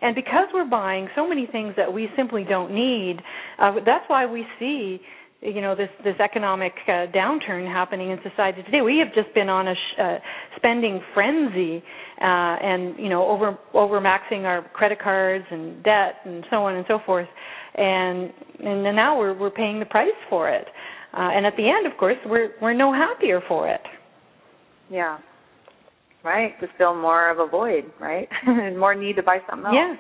And because we're buying so many things that we simply don't need, uh, that's why we see you know this this economic uh, downturn happening in society today. We have just been on a sh- uh, spending frenzy, uh, and you know over over maxing our credit cards and debt and so on and so forth, and and now we're we're paying the price for it. Uh, and at the end, of course, we're we're no happier for it. Yeah. Right. Just feel more of a void, right? and more need to buy something else. Yeah.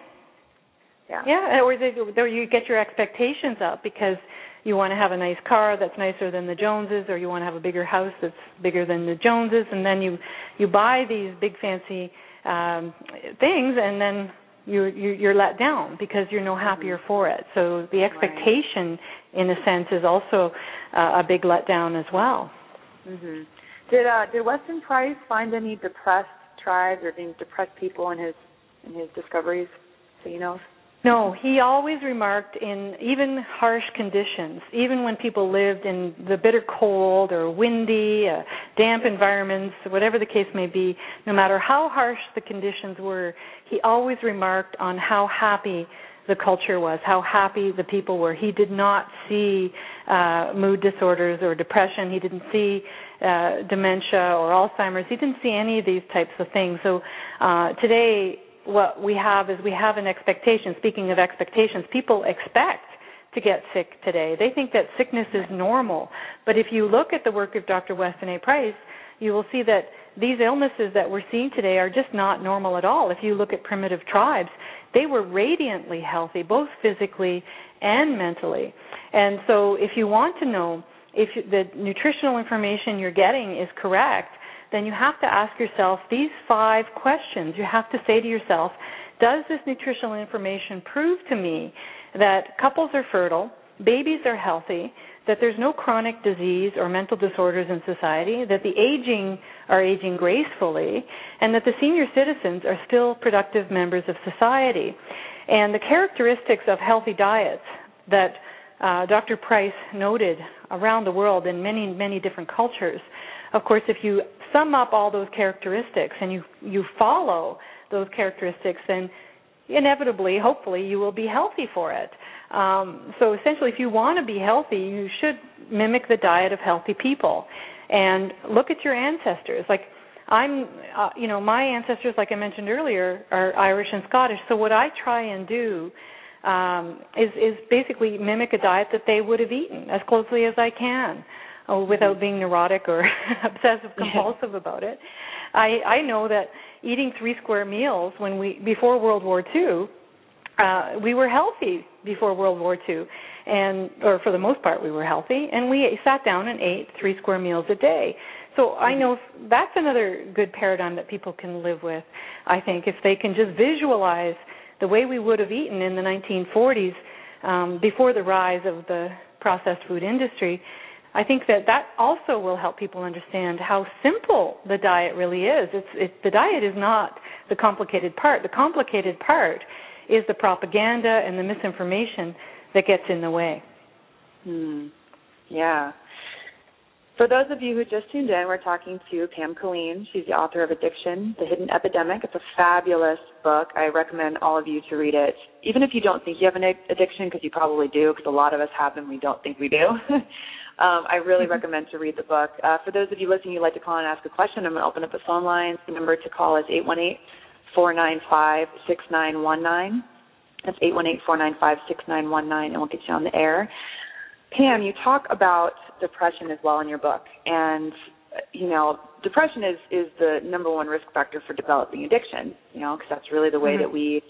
Yeah. Yeah, or, they, or you get your expectations up because you want to have a nice car that's nicer than the Joneses, or you want to have a bigger house that's bigger than the Joneses, and then you you buy these big fancy um, things, and then you, you you're let down because you're no happier mm-hmm. for it. So the expectation, right. in a sense, is also uh, a big letdown as well. Mm-hmm. Did uh, did Weston Price find any depressed tribes or any depressed people in his in his discoveries? So you know. No, he always remarked in even harsh conditions, even when people lived in the bitter cold or windy, uh, damp environments, whatever the case may be, no matter how harsh the conditions were, he always remarked on how happy the culture was, how happy the people were. He did not see uh, mood disorders or depression. He didn't see uh, dementia or Alzheimer's. He didn't see any of these types of things. So uh, today, what we have is we have an expectation. Speaking of expectations, people expect to get sick today. They think that sickness is normal. But if you look at the work of Dr. Weston A. Price, you will see that these illnesses that we're seeing today are just not normal at all. If you look at primitive tribes, they were radiantly healthy, both physically and mentally. And so if you want to know if the nutritional information you're getting is correct, then you have to ask yourself these five questions. You have to say to yourself, does this nutritional information prove to me that couples are fertile, babies are healthy, that there's no chronic disease or mental disorders in society, that the aging are aging gracefully, and that the senior citizens are still productive members of society. And the characteristics of healthy diets that uh, Dr. Price noted around the world in many, many different cultures. Of course, if you sum up all those characteristics and you you follow those characteristics, then inevitably, hopefully, you will be healthy for it. Um, so essentially, if you want to be healthy, you should mimic the diet of healthy people, and look at your ancestors. Like I'm, uh, you know, my ancestors, like I mentioned earlier, are Irish and Scottish. So what I try and do um, is is basically mimic a diet that they would have eaten as closely as I can. Uh, without being neurotic or obsessive compulsive about it. I I know that eating three square meals when we before World War II, uh, we were healthy before World War II, and or for the most part we were healthy, and we sat down and ate three square meals a day. So I know that's another good paradigm that people can live with. I think if they can just visualize the way we would have eaten in the 1940s um, before the rise of the processed food industry, I think that that also will help people understand how simple the diet really is. It's it, the diet is not the complicated part. The complicated part is the propaganda and the misinformation that gets in the way. Hmm. Yeah. For those of you who just tuned in, we're talking to Pam Killeen. She's the author of Addiction, The Hidden Epidemic. It's a fabulous book. I recommend all of you to read it, even if you don't think you have an addiction, because you probably do, because a lot of us have them, we don't think we do. um, I really mm-hmm. recommend to read the book. Uh, for those of you listening, you'd like to call and ask a question, I'm going to open up the phone lines. The number to call is 818 495 6919. That's 818 495 6919, and we'll get you on the air. Pam, you talk about depression as well in your book, and you know, depression is is the number one risk factor for developing addiction. You know, because that's really the way mm-hmm. that we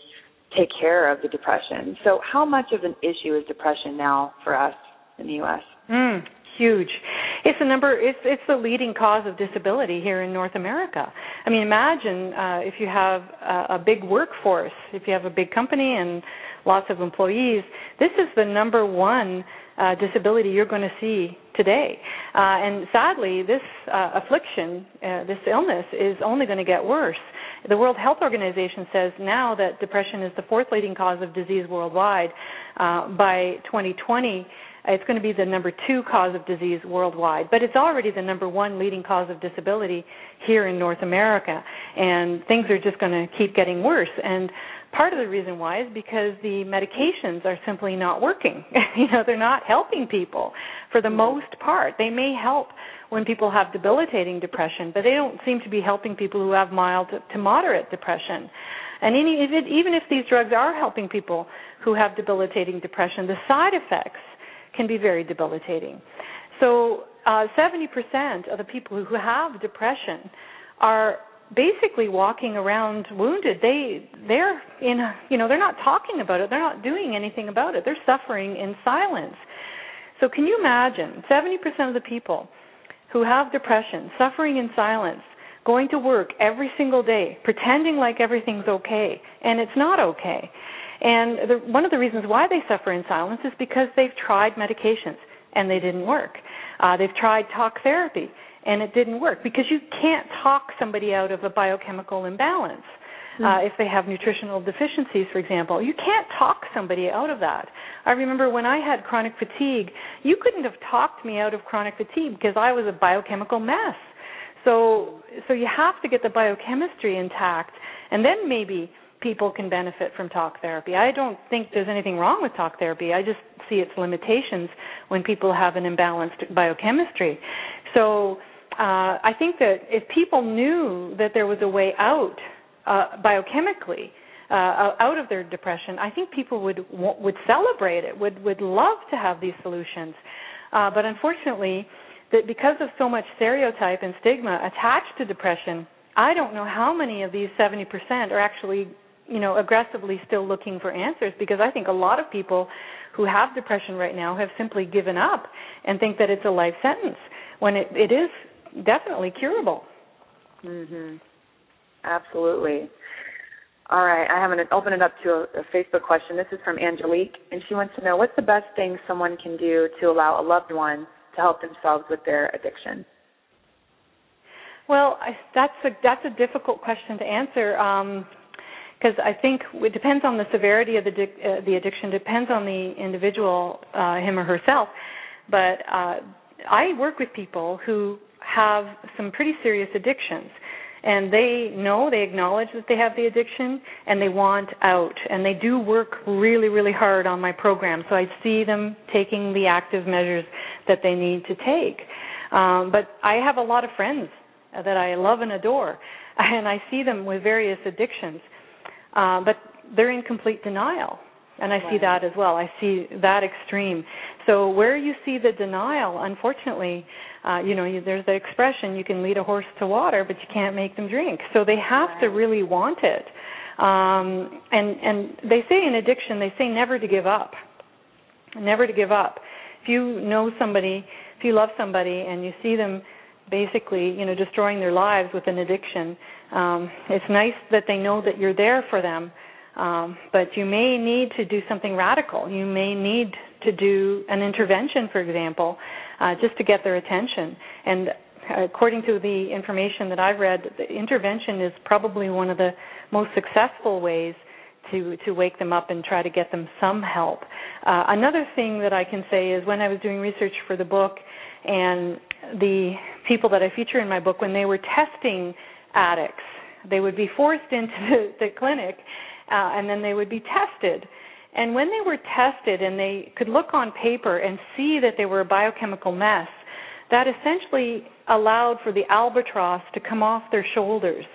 take care of the depression. So, how much of an issue is depression now for us in the U.S.? Mm, huge. It's the number. It's it's the leading cause of disability here in North America. I mean, imagine uh, if you have a, a big workforce, if you have a big company and lots of employees. This is the number one uh, disability you're going to see today. Uh, and sadly, this uh, affliction, uh, this illness, is only going to get worse. The World Health Organization says now that depression is the fourth leading cause of disease worldwide. Uh, by 2020, it's going to be the number two cause of disease worldwide, but it's already the number one leading cause of disability here in North America. And things are just going to keep getting worse. And part of the reason why is because the medications are simply not working. you know, they're not helping people for the mm-hmm. most part. They may help when people have debilitating depression, but they don't seem to be helping people who have mild to, to moderate depression. And any, even if these drugs are helping people who have debilitating depression, the side effects can be very debilitating. So, uh, 70% of the people who have depression are basically walking around wounded. They they're in a, you know they're not talking about it. They're not doing anything about it. They're suffering in silence. So can you imagine 70% of the people who have depression suffering in silence going to work every single day pretending like everything's okay and it's not okay and the, one of the reasons why they suffer in silence is because they've tried medications and they didn't work uh, they've tried talk therapy and it didn't work because you can't talk somebody out of a biochemical imbalance. Mm-hmm. Uh, if they have nutritional deficiencies, for example, you can't talk somebody out of that. I remember when I had chronic fatigue, you couldn't have talked me out of chronic fatigue because I was a biochemical mess. So, so you have to get the biochemistry intact, and then maybe people can benefit from talk therapy. I don't think there's anything wrong with talk therapy. I just see its limitations when people have an imbalanced biochemistry. So uh, I think that if people knew that there was a way out uh, biochemically uh, out of their depression, I think people would would celebrate it, would would love to have these solutions. Uh, but unfortunately, that because of so much stereotype and stigma attached to depression, I don't know how many of these 70% are actually, you know, aggressively still looking for answers because I think a lot of people who have depression right now have simply given up and think that it's a life sentence when it, it is definitely curable. Mhm. Absolutely. All right, I have an open it up to a, a Facebook question. This is from Angelique, and she wants to know what's the best thing someone can do to allow a loved one to help themselves with their addiction. Well, I, that's a that's a difficult question to answer because I think it depends on the severity of the uh, the addiction, depends on the individual, uh, him or herself. But uh, I work with people who have some pretty serious addictions and they know they acknowledge that they have the addiction and they want out and they do work really really hard on my program. So i see them taking the active measures that they need to take. Um, but i have a lot of friends that i love and adore and i see them with various addictions uh, but they're in complete denial and I see that as well. I see that extreme. So where you see the denial, unfortunately, uh, you know, you, there's the expression, you can lead a horse to water, but you can't make them drink. So they have right. to really want it. Um, and and they say in addiction, they say never to give up, never to give up. If you know somebody, if you love somebody, and you see them basically, you know, destroying their lives with an addiction, um, it's nice that they know that you're there for them. Um, but you may need to do something radical. You may need to do an intervention, for example, uh, just to get their attention. And according to the information that I've read, the intervention is probably one of the most successful ways to to wake them up and try to get them some help. Uh, another thing that I can say is when I was doing research for the book, and the people that I feature in my book, when they were testing addicts, they would be forced into the, the clinic, uh, and then they would be tested. And when they were tested and they could look on paper and see that they were a biochemical mess, that essentially allowed for the albatross to come off their shoulders.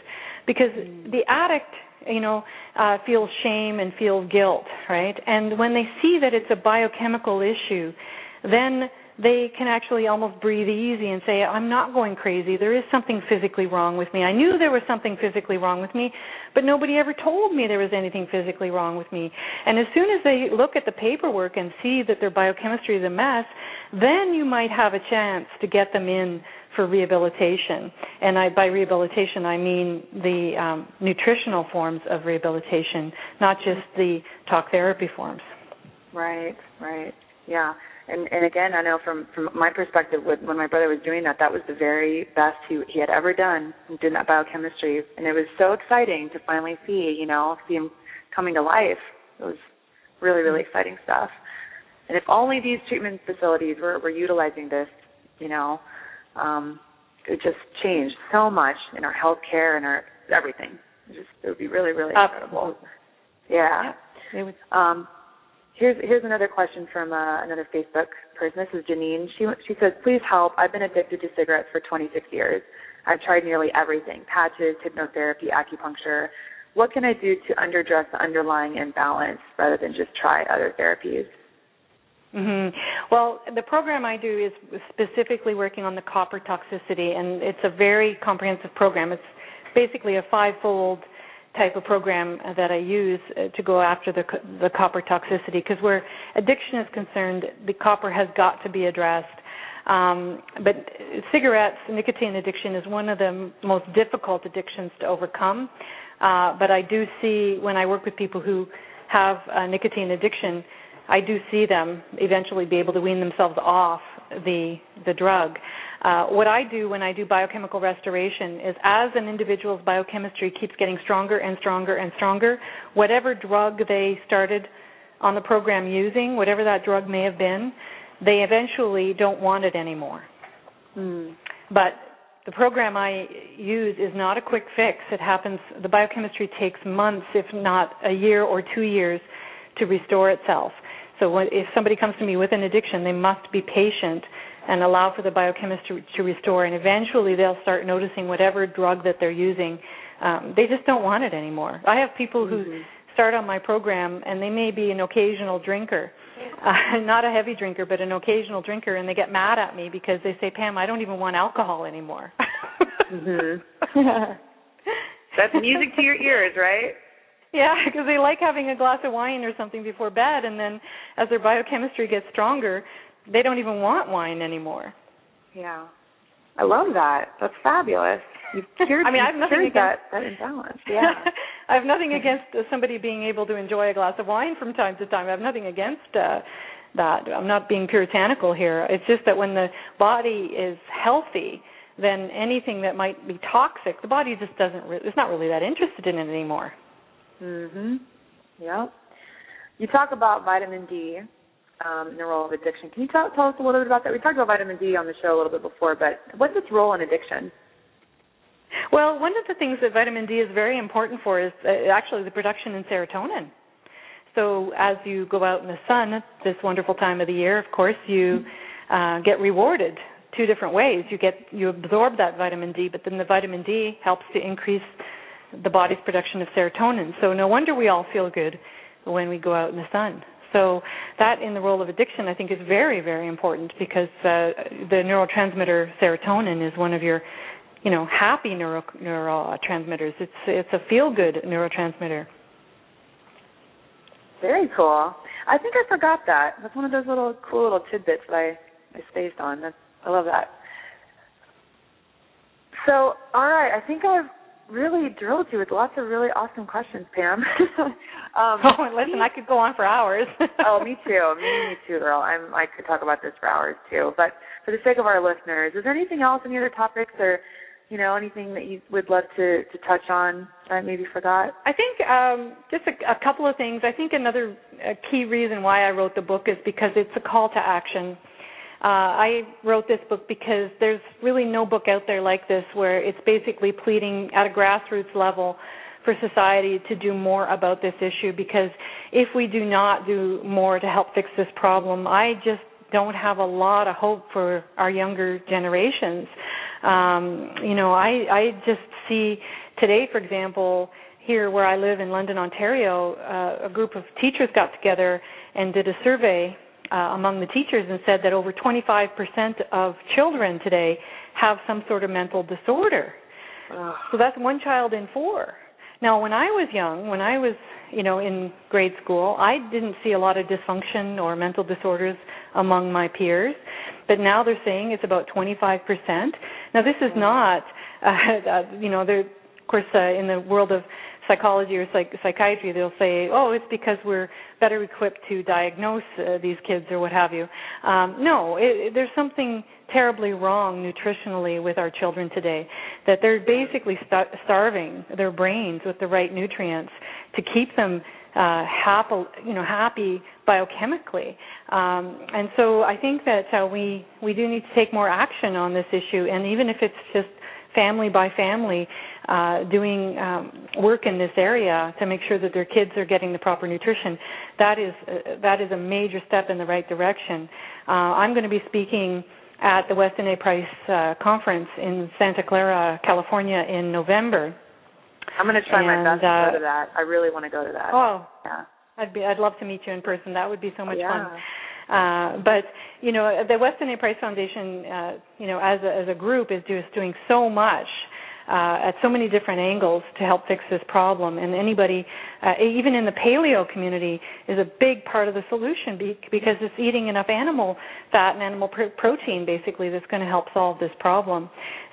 Because the addict you know uh feels shame and feels guilt right? And when they see that it's a biochemical issue then they can actually almost breathe easy and say, I'm not going crazy. There is something physically wrong with me. I knew there was something physically wrong with me, but nobody ever told me there was anything physically wrong with me. And as soon as they look at the paperwork and see that their biochemistry is a mess, then you might have a chance to get them in for rehabilitation. And I, by rehabilitation, I mean the um, nutritional forms of rehabilitation, not just the talk therapy forms. Right, right. Yeah and and again, I know from from my perspective, with, when my brother was doing that, that was the very best he he had ever done doing that biochemistry, and it was so exciting to finally see, you know, see him coming to life. It was really really exciting stuff. And if only these treatment facilities were were utilizing this, you know, um, it would just change so much in our healthcare and our everything. It just it would be really really incredible. Yeah. yeah. It would. Um, Here's here's another question from uh, another Facebook person. This is Janine. She she says, "Please help. I've been addicted to cigarettes for 26 years. I've tried nearly everything: patches, hypnotherapy, acupuncture. What can I do to underdress the underlying imbalance rather than just try other therapies?" Mm-hmm. Well, the program I do is specifically working on the copper toxicity, and it's a very comprehensive program. It's basically a five-fold type of program that I use uh, to go after the the copper toxicity because where addiction is concerned, the copper has got to be addressed. Um, but cigarettes, nicotine addiction is one of the most difficult addictions to overcome. Uh, but I do see when I work with people who have a nicotine addiction, I do see them eventually be able to wean themselves off the the drug. Uh, what I do when I do biochemical restoration is as an individual's biochemistry keeps getting stronger and stronger and stronger, whatever drug they started on the program using, whatever that drug may have been, they eventually don't want it anymore. Mm. But the program I use is not a quick fix. It happens, the biochemistry takes months, if not a year or two years, to restore itself. So when, if somebody comes to me with an addiction, they must be patient and allow for the biochemistry to restore. And eventually, they'll start noticing whatever drug that they're using. Um, they just don't want it anymore. I have people who mm-hmm. start on my program, and they may be an occasional drinker, uh, not a heavy drinker, but an occasional drinker, and they get mad at me because they say, "Pam, I don't even want alcohol anymore." mm-hmm. That's music to your ears, right? Yeah, because they like having a glass of wine or something before bed, and then as their biochemistry gets stronger, they don't even want wine anymore. Yeah. I love that. That's fabulous. You've cured, I mean, I have nothing against that, that imbalance. Yeah. I have nothing against somebody being able to enjoy a glass of wine from time to time. I have nothing against uh, that. I'm not being puritanical here. It's just that when the body is healthy, then anything that might be toxic, the body just doesn't. Re- it's not really that interested in it anymore. Mhm. Yep. You talk about vitamin D um, in the role of addiction. Can you tell, tell us a little bit about that? We talked about vitamin D on the show a little bit before, but what's its role in addiction? Well, one of the things that vitamin D is very important for is uh, actually the production in serotonin. So as you go out in the sun, this wonderful time of the year, of course, you uh, get rewarded two different ways. You get you absorb that vitamin D, but then the vitamin D helps to increase the body's production of serotonin. So no wonder we all feel good when we go out in the sun. So that in the role of addiction, I think, is very, very important because uh, the neurotransmitter serotonin is one of your, you know, happy neuro neurotransmitters. It's it's a feel good neurotransmitter. Very cool. I think I forgot that. That's one of those little cool little tidbits that I I spaced on. That's I love that. So, all right, I think I've really drilled you with lots of really awesome questions, Pam. um, oh, listen, I could go on for hours. oh, me too. Me, me too, girl. I'm. I could talk about this for hours too. But for the sake of our listeners, is there anything else, any other topics, or you know, anything that you would love to to touch on that I maybe forgot? I think um, just a, a couple of things. I think another key reason why I wrote the book is because it's a call to action. Uh, I wrote this book because there's really no book out there like this where it's basically pleading at a grassroots level for society to do more about this issue because if we do not do more to help fix this problem, I just don't have a lot of hope for our younger generations. Um, you know, I I just see today, for example, here where I live in London, Ontario, uh, a group of teachers got together and did a survey uh, among the teachers and said that over 25% of children today have some sort of mental disorder. Ugh. So that's one child in four. Now, when I was young, when I was, you know, in grade school, I didn't see a lot of dysfunction or mental disorders among my peers, but now they're saying it's about 25%. Now, this is not, uh, you know, there, of course, uh, in the world of psychology or psych- psychiatry, they'll say, "Oh, it's because we're better equipped to diagnose uh, these kids or what have you." Um, no, it, it, there's something terribly wrong nutritionally with our children today. That they're basically st- starving their brains with the right nutrients to keep them uh, happy, you know, happy biochemically. Um, and so I think that uh, we we do need to take more action on this issue, and even if it's just family by family uh, doing um, work in this area to make sure that their kids are getting the proper nutrition. That is uh, that is a major step in the right direction. Uh, I'm going to be speaking at the Weston A. Price uh, conference in Santa Clara, California, in November. I'm going to try and, my best to go to that. I really want to go to that. Oh, yeah. I'd be. I'd love to meet you in person. That would be so much yeah. fun. Uh, but you know, the Weston A. Price Foundation, uh, you know, as a, as a group, is just doing so much uh, at so many different angles to help fix this problem. And anybody, uh, even in the paleo community, is a big part of the solution be- because it's eating enough animal fat and animal pr- protein, basically, that's going to help solve this problem.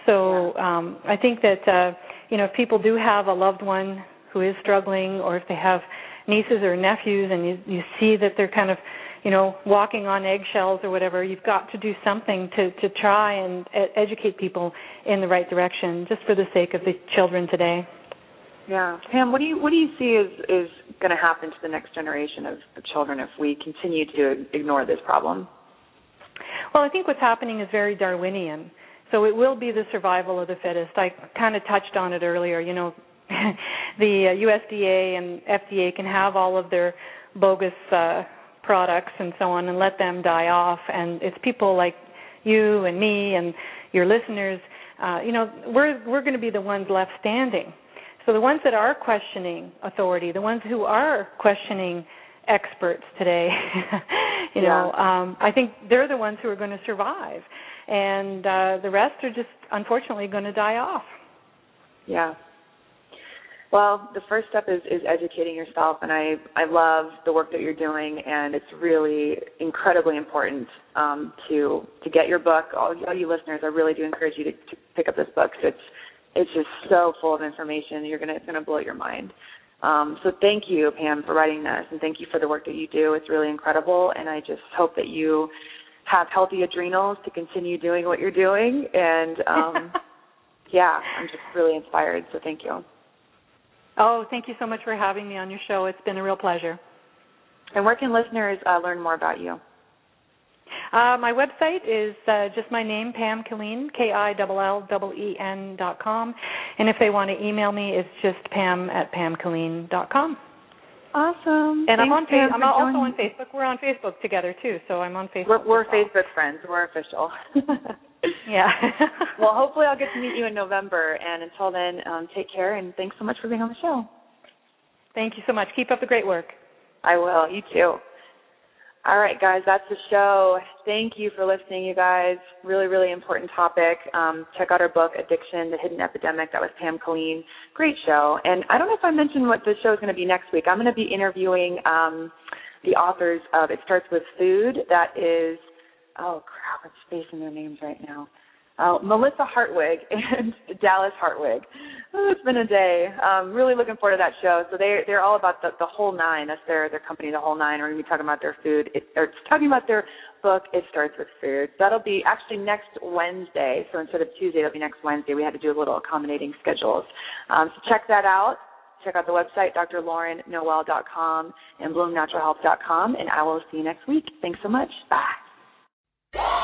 So um, I think that uh, you know, if people do have a loved one who is struggling, or if they have nieces or nephews, and you you see that they're kind of you know, walking on eggshells or whatever. You've got to do something to to try and educate people in the right direction, just for the sake of the children today. Yeah, Pam, what do you what do you see is is going to happen to the next generation of, of children if we continue to ignore this problem? Well, I think what's happening is very Darwinian. So it will be the survival of the fittest. I kind of touched on it earlier. You know, the uh, USDA and FDA can have all of their bogus uh, products and so on and let them die off and it's people like you and me and your listeners uh, you know we're we're going to be the ones left standing so the ones that are questioning authority the ones who are questioning experts today you yeah. know um i think they're the ones who are going to survive and uh the rest are just unfortunately going to die off yeah well, the first step is, is educating yourself, and I I love the work that you're doing, and it's really incredibly important um, to to get your book. All, all you listeners, I really do encourage you to, to pick up this book. It's it's just so full of information. You're gonna it's gonna blow your mind. Um, so thank you, Pam, for writing this, and thank you for the work that you do. It's really incredible, and I just hope that you have healthy adrenals to continue doing what you're doing. And um, yeah, I'm just really inspired. So thank you. Oh, thank you so much for having me on your show. It's been a real pleasure. And where can listeners uh, learn more about you? Uh, my website is uh, just my name, Pam Killeen, K-I-L-L-E-N dot com. And if they want to email me, it's just pam at pamkilleen dot com. Awesome. And Thanks, I'm on Pam, I'm also on Facebook. We're on Facebook together too, so I'm on Facebook. We're, we're Facebook friends. We're official. yeah. well, hopefully I'll get to meet you in November. And until then, um, take care and thanks so much for being on the show. Thank you so much. Keep up the great work. I will. You too. All right, guys, that's the show. Thank you for listening, you guys. Really, really important topic. Um, check out our book, Addiction, The Hidden Epidemic. That was Pam Killeen. Great show. And I don't know if I mentioned what the show is going to be next week. I'm going to be interviewing um, the authors of It Starts With Food. That is, oh crap, I'm spacing their names right now uh, Melissa Hartwig and Dallas Hartwig. Oh, it's been a day. Um, really looking forward to that show. So they they're all about the the whole nine. That's their their company, the whole nine. We're gonna be talking about their food. It, or talking about their book. It starts with food. That'll be actually next Wednesday. So instead of Tuesday, it'll be next Wednesday. We had to do a little accommodating schedules. Um, so check that out. Check out the website, drlaurennoel.com and bloomnaturalhealth.com, and I will see you next week. Thanks so much. Bye.